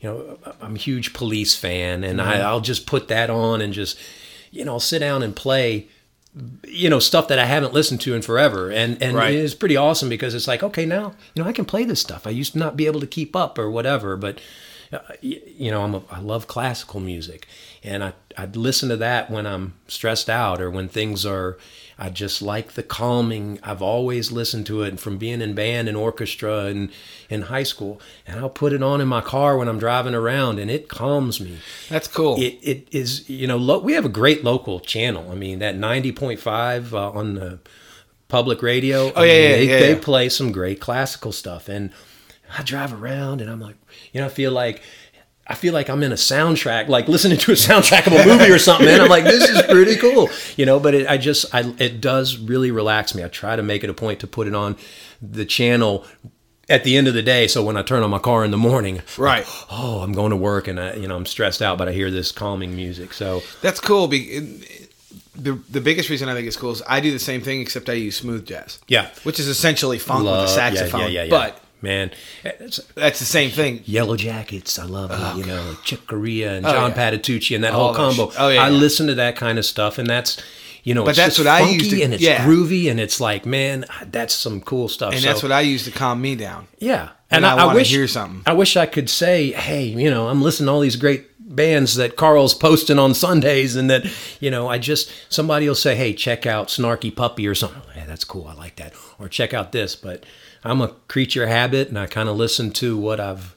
you know, I'm a huge police fan, and Mm-hmm. I, I'll just put that on and just, you know, sit down and play. You know, stuff that I haven't listened to in forever, and and Right. it's pretty awesome because it's like, okay, now you know I can play this stuff. I used to not be able to keep up or whatever, but uh, y- you know, I'm a, I love classical music, and I I'd listen to that when I'm stressed out or when things are. I just like the calming. I've always listened to it from being in band and orchestra and in high school, and I'll put it on in my car when I'm driving around, and it calms me. That's cool. It, it is, you know, lo- we have a great local channel. I mean, that 90.5 uh, on the public radio. Oh, yeah, mean, yeah, they, yeah, they play some great classical stuff. And I drive around and I'm like, you know, I feel like. I feel like I'm in a soundtrack, like listening to a soundtrack of a movie or something, And I'm like, this is pretty cool, you know. But it, I just, I, it does really relax me. I try to make it a point to put it on the channel at the end of the day. So when I turn on my car in the morning, Right. oh, I'm going to work and I, you know, I'm stressed out, but I hear this calming music. So That's cool. Be, the the biggest reason I think it's cool is I do the same thing except I use smooth jazz. Yeah. which is essentially funk love- with a saxophone. Yeah, yeah, yeah, yeah. But man, it's that's the same thing. Yellow Jackets, I love it. Oh, you know, Chick Corea and Oh, John yeah. Patitucci and that All whole combo. sh- oh, yeah, I yeah. listen to that kind of stuff, and that's. You know, But it's that's what I used to- and it's yeah. groovy and it's like, man, that's some cool stuff. And So- that's what I use to calm me down. Yeah, And I wanna hear something. I wish I could say, hey, you know, I'm listening to all these great bands that Carl's posting on Sundays, and that you know, I just somebody will say, hey, check out Snarky Puppy or something. Yeah, that's cool. I like that. Or check out this. But I'm a creature habit, and I kind of listen to what I've.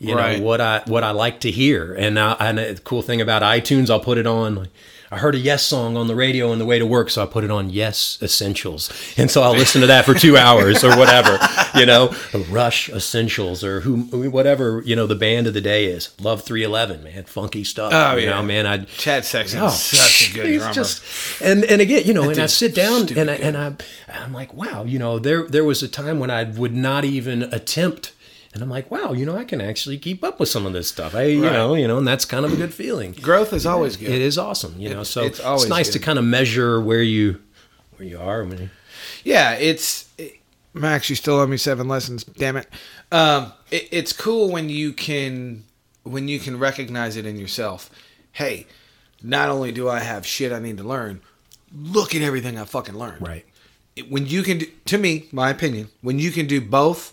You Right. know what I what I like to hear, and I, and the cool thing about iTunes, I'll put it on. Like, I heard a Yes song on the radio on the way to work, so I put it on Yes Essentials, and so I'll listen to that for two hours or whatever, you know, Rush Essentials or who, whatever you know the band of the day is. Love Three Eleven, man, funky stuff. Oh, you yeah. know, man, I Chad Sexton Oh, such a good he's drummer. just and and again, you know, and I sit down and I, and I I'm like, wow, you know, there there was a time when I would not even attempt. And I'm like, wow, you know, I can actually keep up with some of this stuff. I, you know, you know, and that's kind of a good feeling. Growth is always good. It is awesome, you know. It's- So it's it's, nice good. to kind of measure where you where you are. Yeah, it's it, Max. You still owe me seven lessons. Damn it. Um, it. It's cool when you can when you can recognize it in yourself. Hey, not only do I have shit I need to learn, look at everything I fucking learned. right. It- When you can, do, to me, my opinion, when you can do both,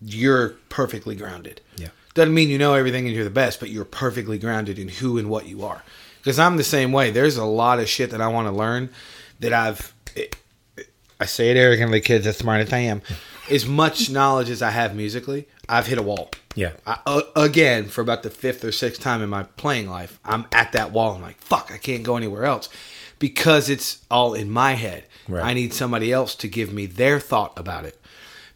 you're perfectly grounded. Yeah. Doesn't mean you know everything and you're the best, but you're perfectly grounded in who and what you are. Because I'm the same way. There's a lot of shit that I want to learn that I've. I say it arrogantly, kids. As smart as I am, as much knowledge as I have musically, I've hit a wall. Yeah. I, uh, again, for about the fifth or sixth time in my playing life, I'm at that wall. I'm like, fuck, I can't go anywhere else because it's all in my head. Right. I need somebody else to give me their thought about it.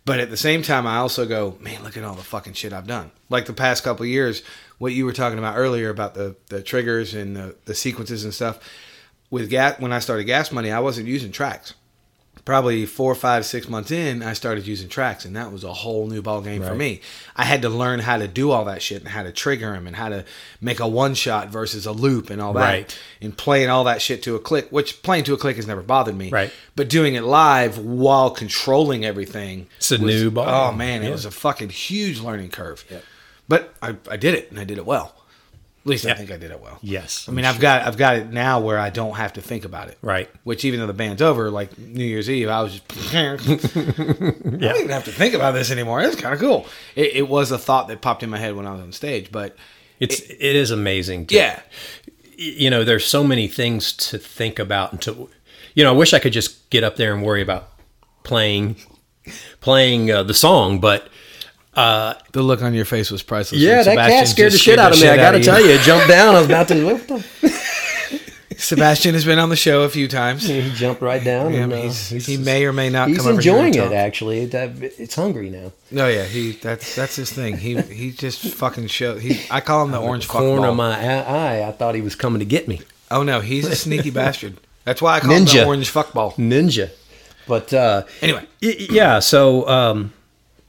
But at the same time, I also go, man, look at all the fucking shit I've done. Like the past couple years, what you were talking about earlier about the, the triggers and the, the sequences and stuff. With gas, when I started Gas Money, I wasn't using tracks. Probably four, five, six months in, I started using tracks, and that was a whole new ball game for me. I had to learn how to do all that shit and how to trigger them and how to make a one shot versus a loop and all that, Right. and playing all that shit to a click. Which playing to a click has never bothered me, Right. But doing it live while controlling everything, It's a was- new ball Oh game. man, it was a fucking huge learning curve. But I, I did it, and I did it well. At least I think I did it well. Yes, I mean, I've got I've got it now where I don't have to think about it. Right. Which even though the band's over, like New Year's Eve, I was just I don't even have to think about this anymore. It's kind of cool. It, it was a thought that popped in my head when I was on stage, but it's it is amazing. To, yeah, you know, there's so many things to think about and to, you know, I wish I could just get up there and worry about playing, playing uh, the song, but the look on your face was priceless. yeah, that cat Sebastian scared the shit out of me. I got to tell you, it jumped down. I was about to. What the? Sebastian has been on the show a few times. He jumped right down. Yeah, and, uh, he's, he may or may not. He's come over here and enjoying it. Actually, It- uh, it's hungry now. No, yeah, he that's that's his thing. He he just fucking show. He I call him the orange fuck Corner ball. of my eye, I thought he was coming to get me. Oh no, he's a sneaky bastard. That's why I call him Ninja. the orange fuckball. Ninja. But uh, Anyway. y- y- yeah. So um,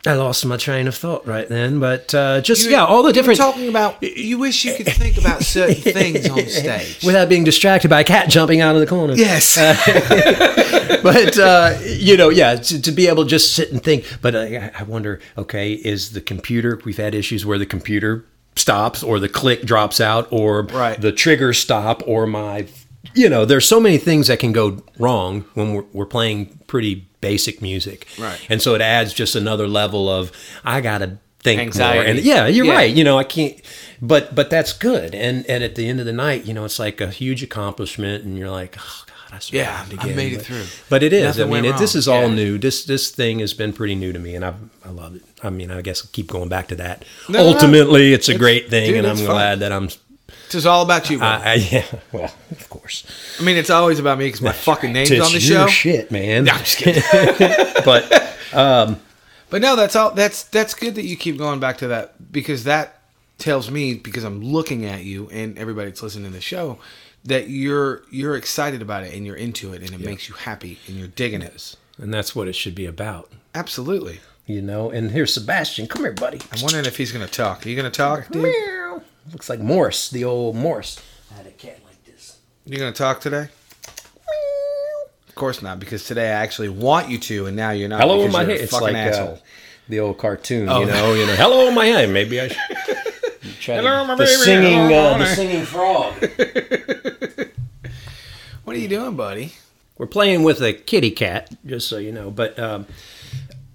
I lost my train of thought right then. But uh, just You- yeah, all the different talking about. You wish you could think about certain things on stage. without being distracted by a cat jumping out of the corner. yes. but uh, you know, yeah, to, to be able to just sit and think. But uh, I wonder, okay, is the computer? We've had issues where the computer stops, or the click drops out, or Right. the trigger stop, or my, you know, there's so many things that can go wrong when we're, we're playing pretty basic music, Right. And so it adds just another level of I gotta think Anxiety. more. And yeah, you're Yeah. right. You know, I can't. But but that's good. And and at the end of the night, you know, it's like a huge accomplishment, and you're like, oh God, I survived Yeah, I made it But- through. But it is. Nothing I mean, it, this is all Yeah. new. This this thing has been pretty new to me, and I I love it. I mean, I guess I'll keep going back to that. No, no, no. Ultimately, it's a It's- great thing, dude, and I'm fun. glad that I'm. It's just all about you, bro. I, I, yeah, well, of course. I mean, it's always about me because my fucking name's It's on the your show. shit, man. No, I'm just kidding. but um, But no, that's all. That's that's good that you keep going back to that because that tells me because I'm looking at you and everybody that's listening to the show that you're you're excited about it and you're into it and it makes you happy and you're digging it. and that's what it should be about, Absolutely. you know. And here's Sebastian. Come here, buddy. I'm wondering if he's gonna talk. Are you gonna talk, dude? Looks like Morse, the old Morse. I had a cat like this. You gonna talk today? Of course not, because today I actually want you to, and now you're not. Hello, my head. It's like asshole. uh, the old cartoon, Oh. you know. You know. Hello, my head. Maybe I should. Try Hello, to, my the baby. singing, Hello, uh, the singing frog. what are you doing, buddy? We're playing with a kitty cat, just so you know. But um,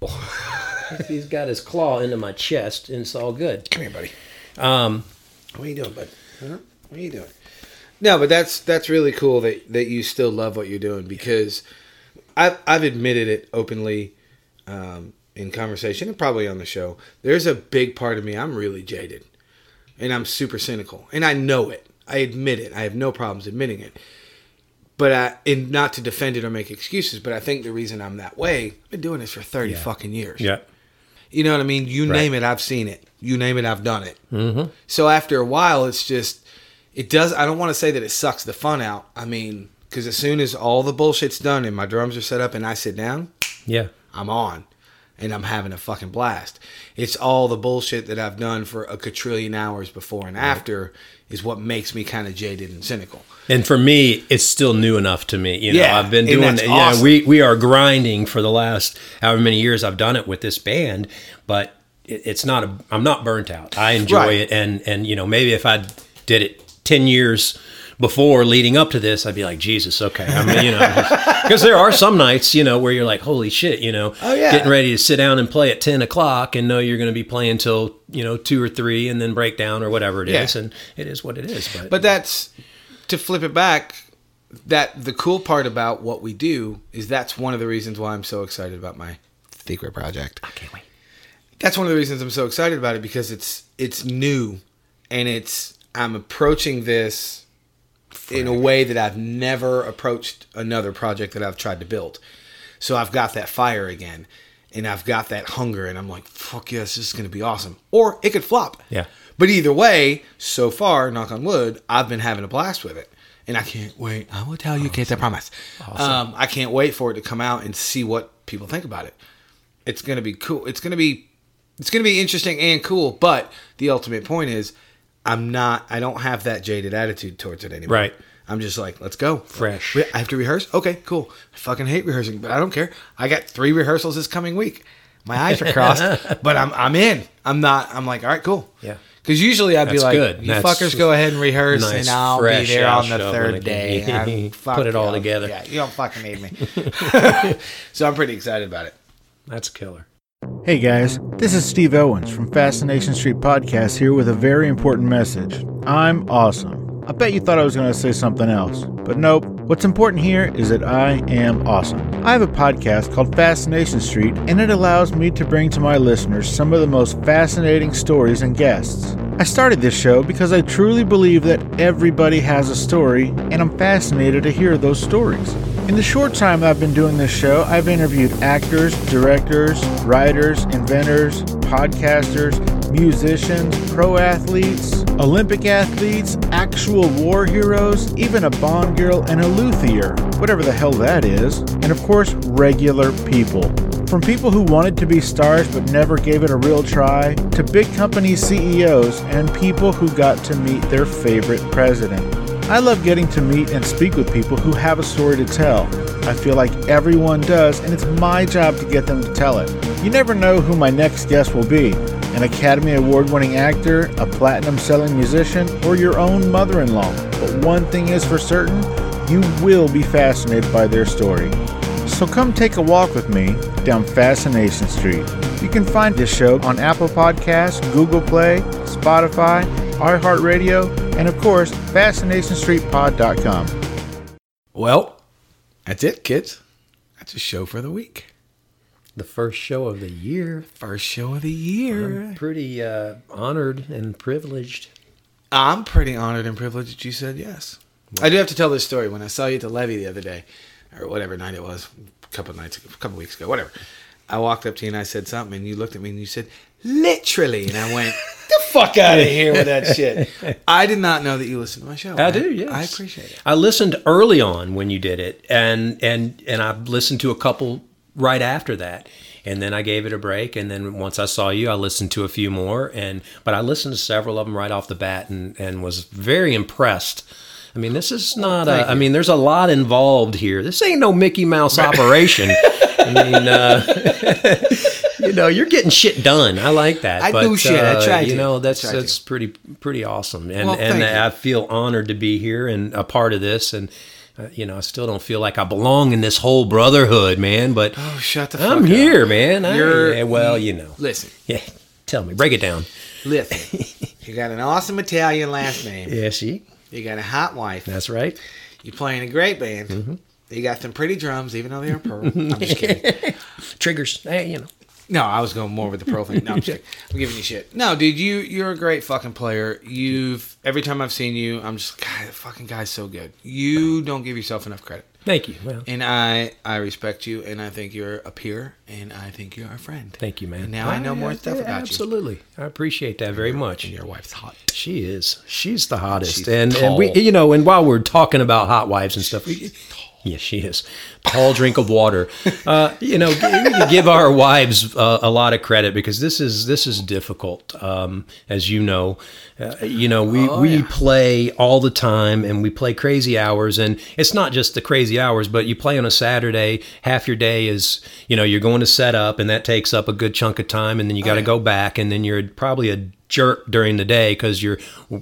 he's got his claw into my chest, and it's all good. Come here, buddy. Um, What are you doing, bud? Huh? What are you doing? No, but that's that's really cool that that you still love what you're doing because I've I've admitted it openly um, in conversation and probably on the show. There's a big part of me I'm really jaded, and I'm super cynical, and I know it. I admit it. I have no problems admitting it. But I, and not to defend it or make excuses, but I think the reason I'm that way, I've been doing this for 30 fucking years. yeah. You know what I mean? You Right. name it, I've seen it. You name it, I've done it. Mm-hmm. So after a while, it's just, it does, I don't want to say that it sucks the fun out. I mean, because as soon as all the bullshit's done and my drums are set up and I sit down, Yeah. I'm on and I'm having a fucking blast. It's all the bullshit that I've done for a quadrillion hours before and after is what makes me kind of jaded and cynical. And for me, it's still new enough to me. You know, Yeah, I've been doing it. Yeah, awesome. we we are grinding for the last however many years I've done it with this band, but it, it's not a. I'm not burnt out. I enjoy Right. it, and and you know maybe if I did it ten years before leading up to this, I'd be like Jesus. Okay, I mean you know because there are some nights you know where you're like holy shit, you know, Oh, yeah. getting ready to sit down and play at ten o'clock and know you're going to be playing till you know two or three and then break down or whatever it is, Yeah. and it is what it is. But But that's to flip it back. That the cool part about what we do is that's one of the reasons why I'm so excited about my secret project. I can't wait. That's one of the reasons I'm so excited about it because it's it's new and it's I'm approaching this in a way that I've never approached another project that I've tried to build. So I've got that fire again and I've got that hunger and I'm like, fuck yes, this is gonna be awesome. Or it could flop. Yeah. But either way, so far, knock on wood, I've been having a blast with it. And I can't wait. I will tell you, Kate, I promise. Um, I can't wait for it to come out and see what people think about it. It's gonna be cool. It's gonna be it's gonna be interesting and cool. But the ultimate point is, I'm not. I don't have that jaded attitude towards it anymore. Right. I'm just like, let's go. Fresh. I have to rehearse. Okay, cool. I fucking hate rehearsing, but I don't care. I got three rehearsals this coming week. My eyes are crossed, but I'm I'm in. I'm not. I'm like, all right, cool. Yeah. Because usually I'd be like, good. you That's fuckers go ahead and rehearse, nice, and I'll be there on the third day. can be- I'm- fuck Put it all together. Yeah, you don't fucking need me. so I'm pretty excited about it. That's killer. Hey guys, this is Steve Owens from Fascination Street Podcast here with a very important message. I'm awesome. I bet you thought I was going to say something else, but nope. What's important here is that I am awesome. I have a podcast called Fascination Street, and it allows me to bring to my listeners some of the most fascinating stories and guests. I started this show because I truly believe that everybody has a story, and I'm fascinated to hear those stories. In the short time I've been doing this show, I've interviewed actors, directors, writers, inventors, podcasters, musicians, pro athletes, Olympic athletes, actual war heroes, even a Bond girl and a luthier, whatever the hell that is, and of course, regular people. From people who wanted to be stars but never gave it a real try, to big company CEOs and people who got to meet their favorite president. I love getting to meet and speak with people who have a story to tell. I feel like everyone does, and it's my job to get them to tell it. You never know who my next guest will be an Academy Award winning actor, a platinum selling musician, or your own mother in law. But one thing is for certain you will be fascinated by their story. So come take a walk with me down Fascination Street. You can find this show on Apple Podcasts, Google Play, Spotify, iHeartRadio, and of course, FascinationStreetPod.com. Well, that's it, kids. That's a show for the week. The first show of the year. First show of the year. I'm pretty uh, honored and privileged. I'm pretty honored and privileged that you said yes. I do have to tell this story. When I saw you at the levee the other day, or whatever night it was, a couple nights, ago, a couple weeks ago, whatever. I walked up to you and I said something, and you looked at me and you said, "Literally," and I went, "The fuck out of here with that shit." I did not know that you listened to my show. I do, yes. I appreciate it. I listened early on when you did it, and and and I listened to a couple right after that, and then I gave it a break, and then once I saw you, I listened to a few more, and but I listened to several of them right off the bat, and and was very impressed. I mean, this is not. Thank A, I you. mean, there's a lot involved here. This ain't no Mickey Mouse operation. I mean, uh, you know, you're getting shit done. I like that. I but, do shit. I uh, try You to. know, I that's to. that's pretty pretty awesome, and Well, and you. I feel honored to be here and a part of this, and uh, you know, I still don't feel like I belong in this whole brotherhood, man. But Oh, shut the fuck I'm up. here, man. You're- yeah, well, you know, Listen, yeah. Tell me, break it down. listen. you got an awesome Italian last name. Yeah, see, You got a hot wife. that's right. You play in a great band. Mm-hmm. You got some pretty drums, even though they are pearl. I'm just kidding. Triggers, hey, you know. No, I was going more with the pearl thing. No, I'm just kidding. I'm giving you shit. No, dude, you you're a great fucking player. You've every time I've seen you, I'm just God, that fucking guy's so good. You don't give yourself enough credit. Thank you. Well, And I I respect you and I think you're a peer and I think you're a friend. thank you, man. And now I know more stuff about you. Absolutely, I appreciate that very much. And your wife's hot. She is. She's the hottest. She's and, and we, tall. you know, and while we're talking about hot wives and stuff, we, yeah, she is. Tall drink of water. Uh, you know, give our wives uh, a lot of credit because this is this is difficult. Um, as you know, uh, you know, we Oh, we yeah. play all the time and we play crazy hours, and it's not just the crazy hours, but you play on a Saturday. Half your day is, you know, you're going to set up, and that takes up a good chunk of time, and then you got to yeah. go back, and then you're probably a jerk during the day because you're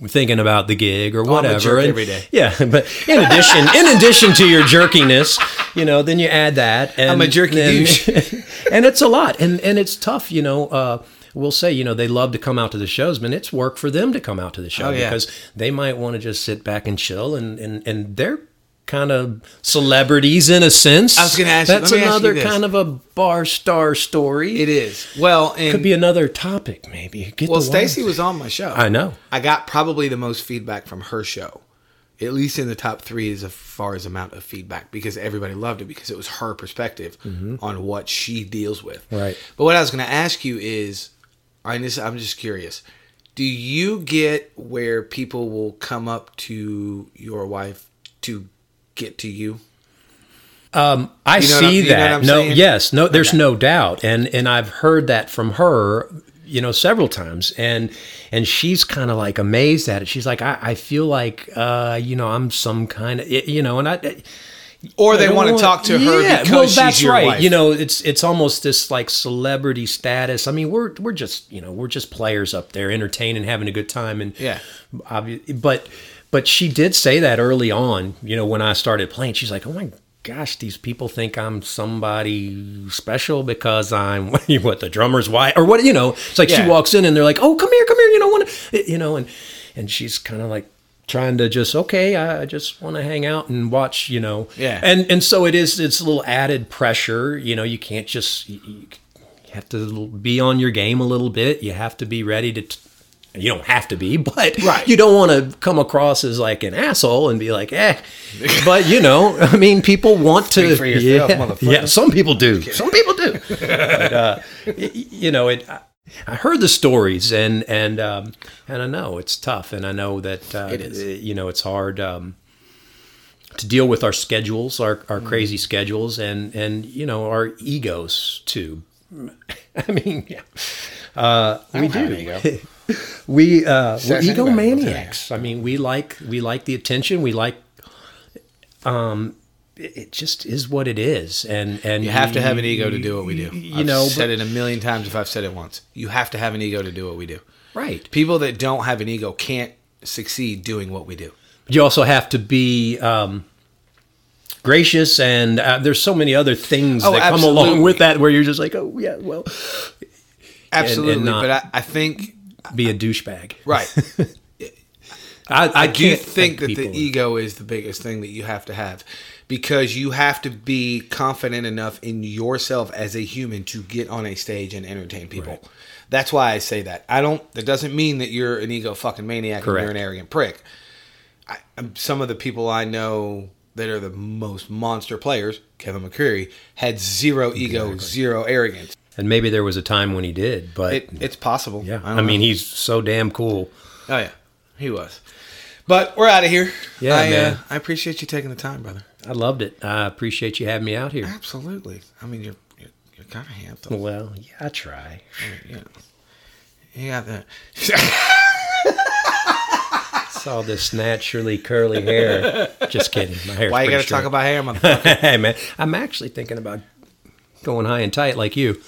thinking about the gig or a whatever. and- every day. Yeah, but in addition, in addition to your jerkiness, you know, then you add that. And I'm a jerky then- douche. and it's a lot, and and it's tough. You know, uh, we'll say you know they love to come out to the shows, but it's work for them to come out to the show Oh, yeah. because they might want to just sit back and chill, and and and they're kind of celebrities in a sense. I was gonna ask you- That's let me ask you another kind of a bar star story. It is. Well, and could be another topic, maybe. Get well, Stacy was on my show. I know. I got probably the most feedback from her show, at least in the top three as far as amount of feedback, because everybody loved it because it was her perspective on what she deals with. Mm-hmm. Right. But what I was going to ask you is, I just, I'm just curious. Do you get where people will come up to your wife to get to you? I You know see you know what that. No, saying? yes, no. There's Okay. no doubt, and and I've heard that from her, you know, several times, and and she's kind of like amazed at it. She's like, I, I feel like, uh, you know, I'm some kind of, you know, and I. Or they want to talk to her Yeah, because well, she's that's your right. wife. You know, it's it's almost this like celebrity status. I mean, we're we're just you know we're just players up there, entertaining, having a good time, and Yeah. but but she did say that early on. You know, when I started playing, she's like, "Oh my gosh, these people think I'm somebody special because I'm what the drummer's wife or what? You know, it's like Yeah. she walks in and they're like, "Oh, come here, come here," you know, want you know, and and she's kind of like trying to just okay i I just want to hang out and watch you know Yeah. and and so it is it's a little added pressure you know you can't just you, you have to be on your game a little bit you have to be ready to t- you don't have to be but Right. you don't want to come across as like an asshole and be like eh. But you know i mean people want to yourself, yeah, yeah some people do. Some people do. But, uh, you know it I, I heard the stories and and um, and I know it's tough and I know that uh, It is. you know it's hard um, to deal with our schedules our, our Mm-hmm. crazy schedules and and you know our egos too. I mean yeah. uh, we have an ego. we uh, we're egomaniacs I mean we like we like the attention we like um it just is what it is and and You have to have an ego to do what we do. you I've know said it a million times if I've said it once. You have to have an ego to do what we do. right People that don't have an ego can't succeed doing what we do. But you also have to be um, gracious, and uh, there's so many other things Oh, that come along with that where you're just like, oh yeah, well, Absolutely, not but I, I think be a douchebag. right. I, I do think that the ego is the biggest thing that you have to have because you have to be confident enough in yourself as a human to get on a stage and entertain people. Right. That's why I say that. I don't. That doesn't mean that you're an ego fucking maniac and Correct. you're an arrogant prick. I, um, some of the people I know that are the most monster players, Kevin McCreary, had zero ego, zero arrogance. And maybe there was a time when he did, but It, it's possible. yeah, I, I, mean, he's so damn cool. Oh yeah, he was. But we're out of here. Yeah, I, man. Uh, I appreciate you taking the time, brother. I loved it. I appreciate you having me out here. Absolutely. I mean, you're you're, you're kind of handsome. Well, yeah, I try. You, know, you got that. Saw this naturally curly hair. Just kidding. My hair's Why you got to talk about hair, motherfucker? hey man, I'm actually thinking about going high and tight like you.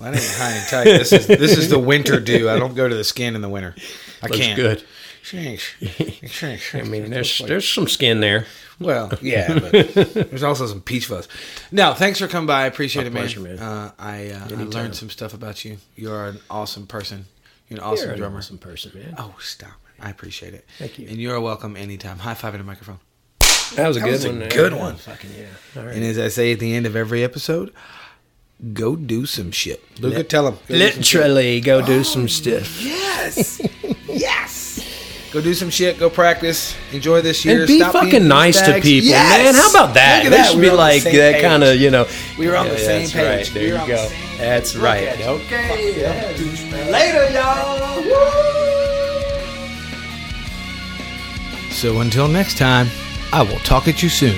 Well, that ain't high and tight. This is this is the winter dew. I don't go to the skin in the winter. I Looks can't. good. I mean, there's there's some skin there. Well, yeah, but there's also some peach fuzz. No, thanks for coming by. I appreciate it, man. pleasure, man. Uh, I uh, I learned some stuff about you. You are an awesome person. You're an awesome You're an drummer. awesome person, man. Oh, stop. I appreciate it. Thank you. And you're welcome anytime. High five at the microphone. That was a good was a one. man. good one. Fucking yeah. All And as I say at the end of every episode, go do some shit. Luca, tell him. Literally, go do oh, some stuff. Yes. yes. Go do some shit. Go practice. Enjoy this year. And be Stop fucking nice to people, Yes! man. How about that? Look at There that. should We be on the like same that page. kind of, you know. We were on the same that's page. Right. There were you on the go. That's Look right. at. Okay. yeah. Later, y'all. So until next time, I will talk at you soon.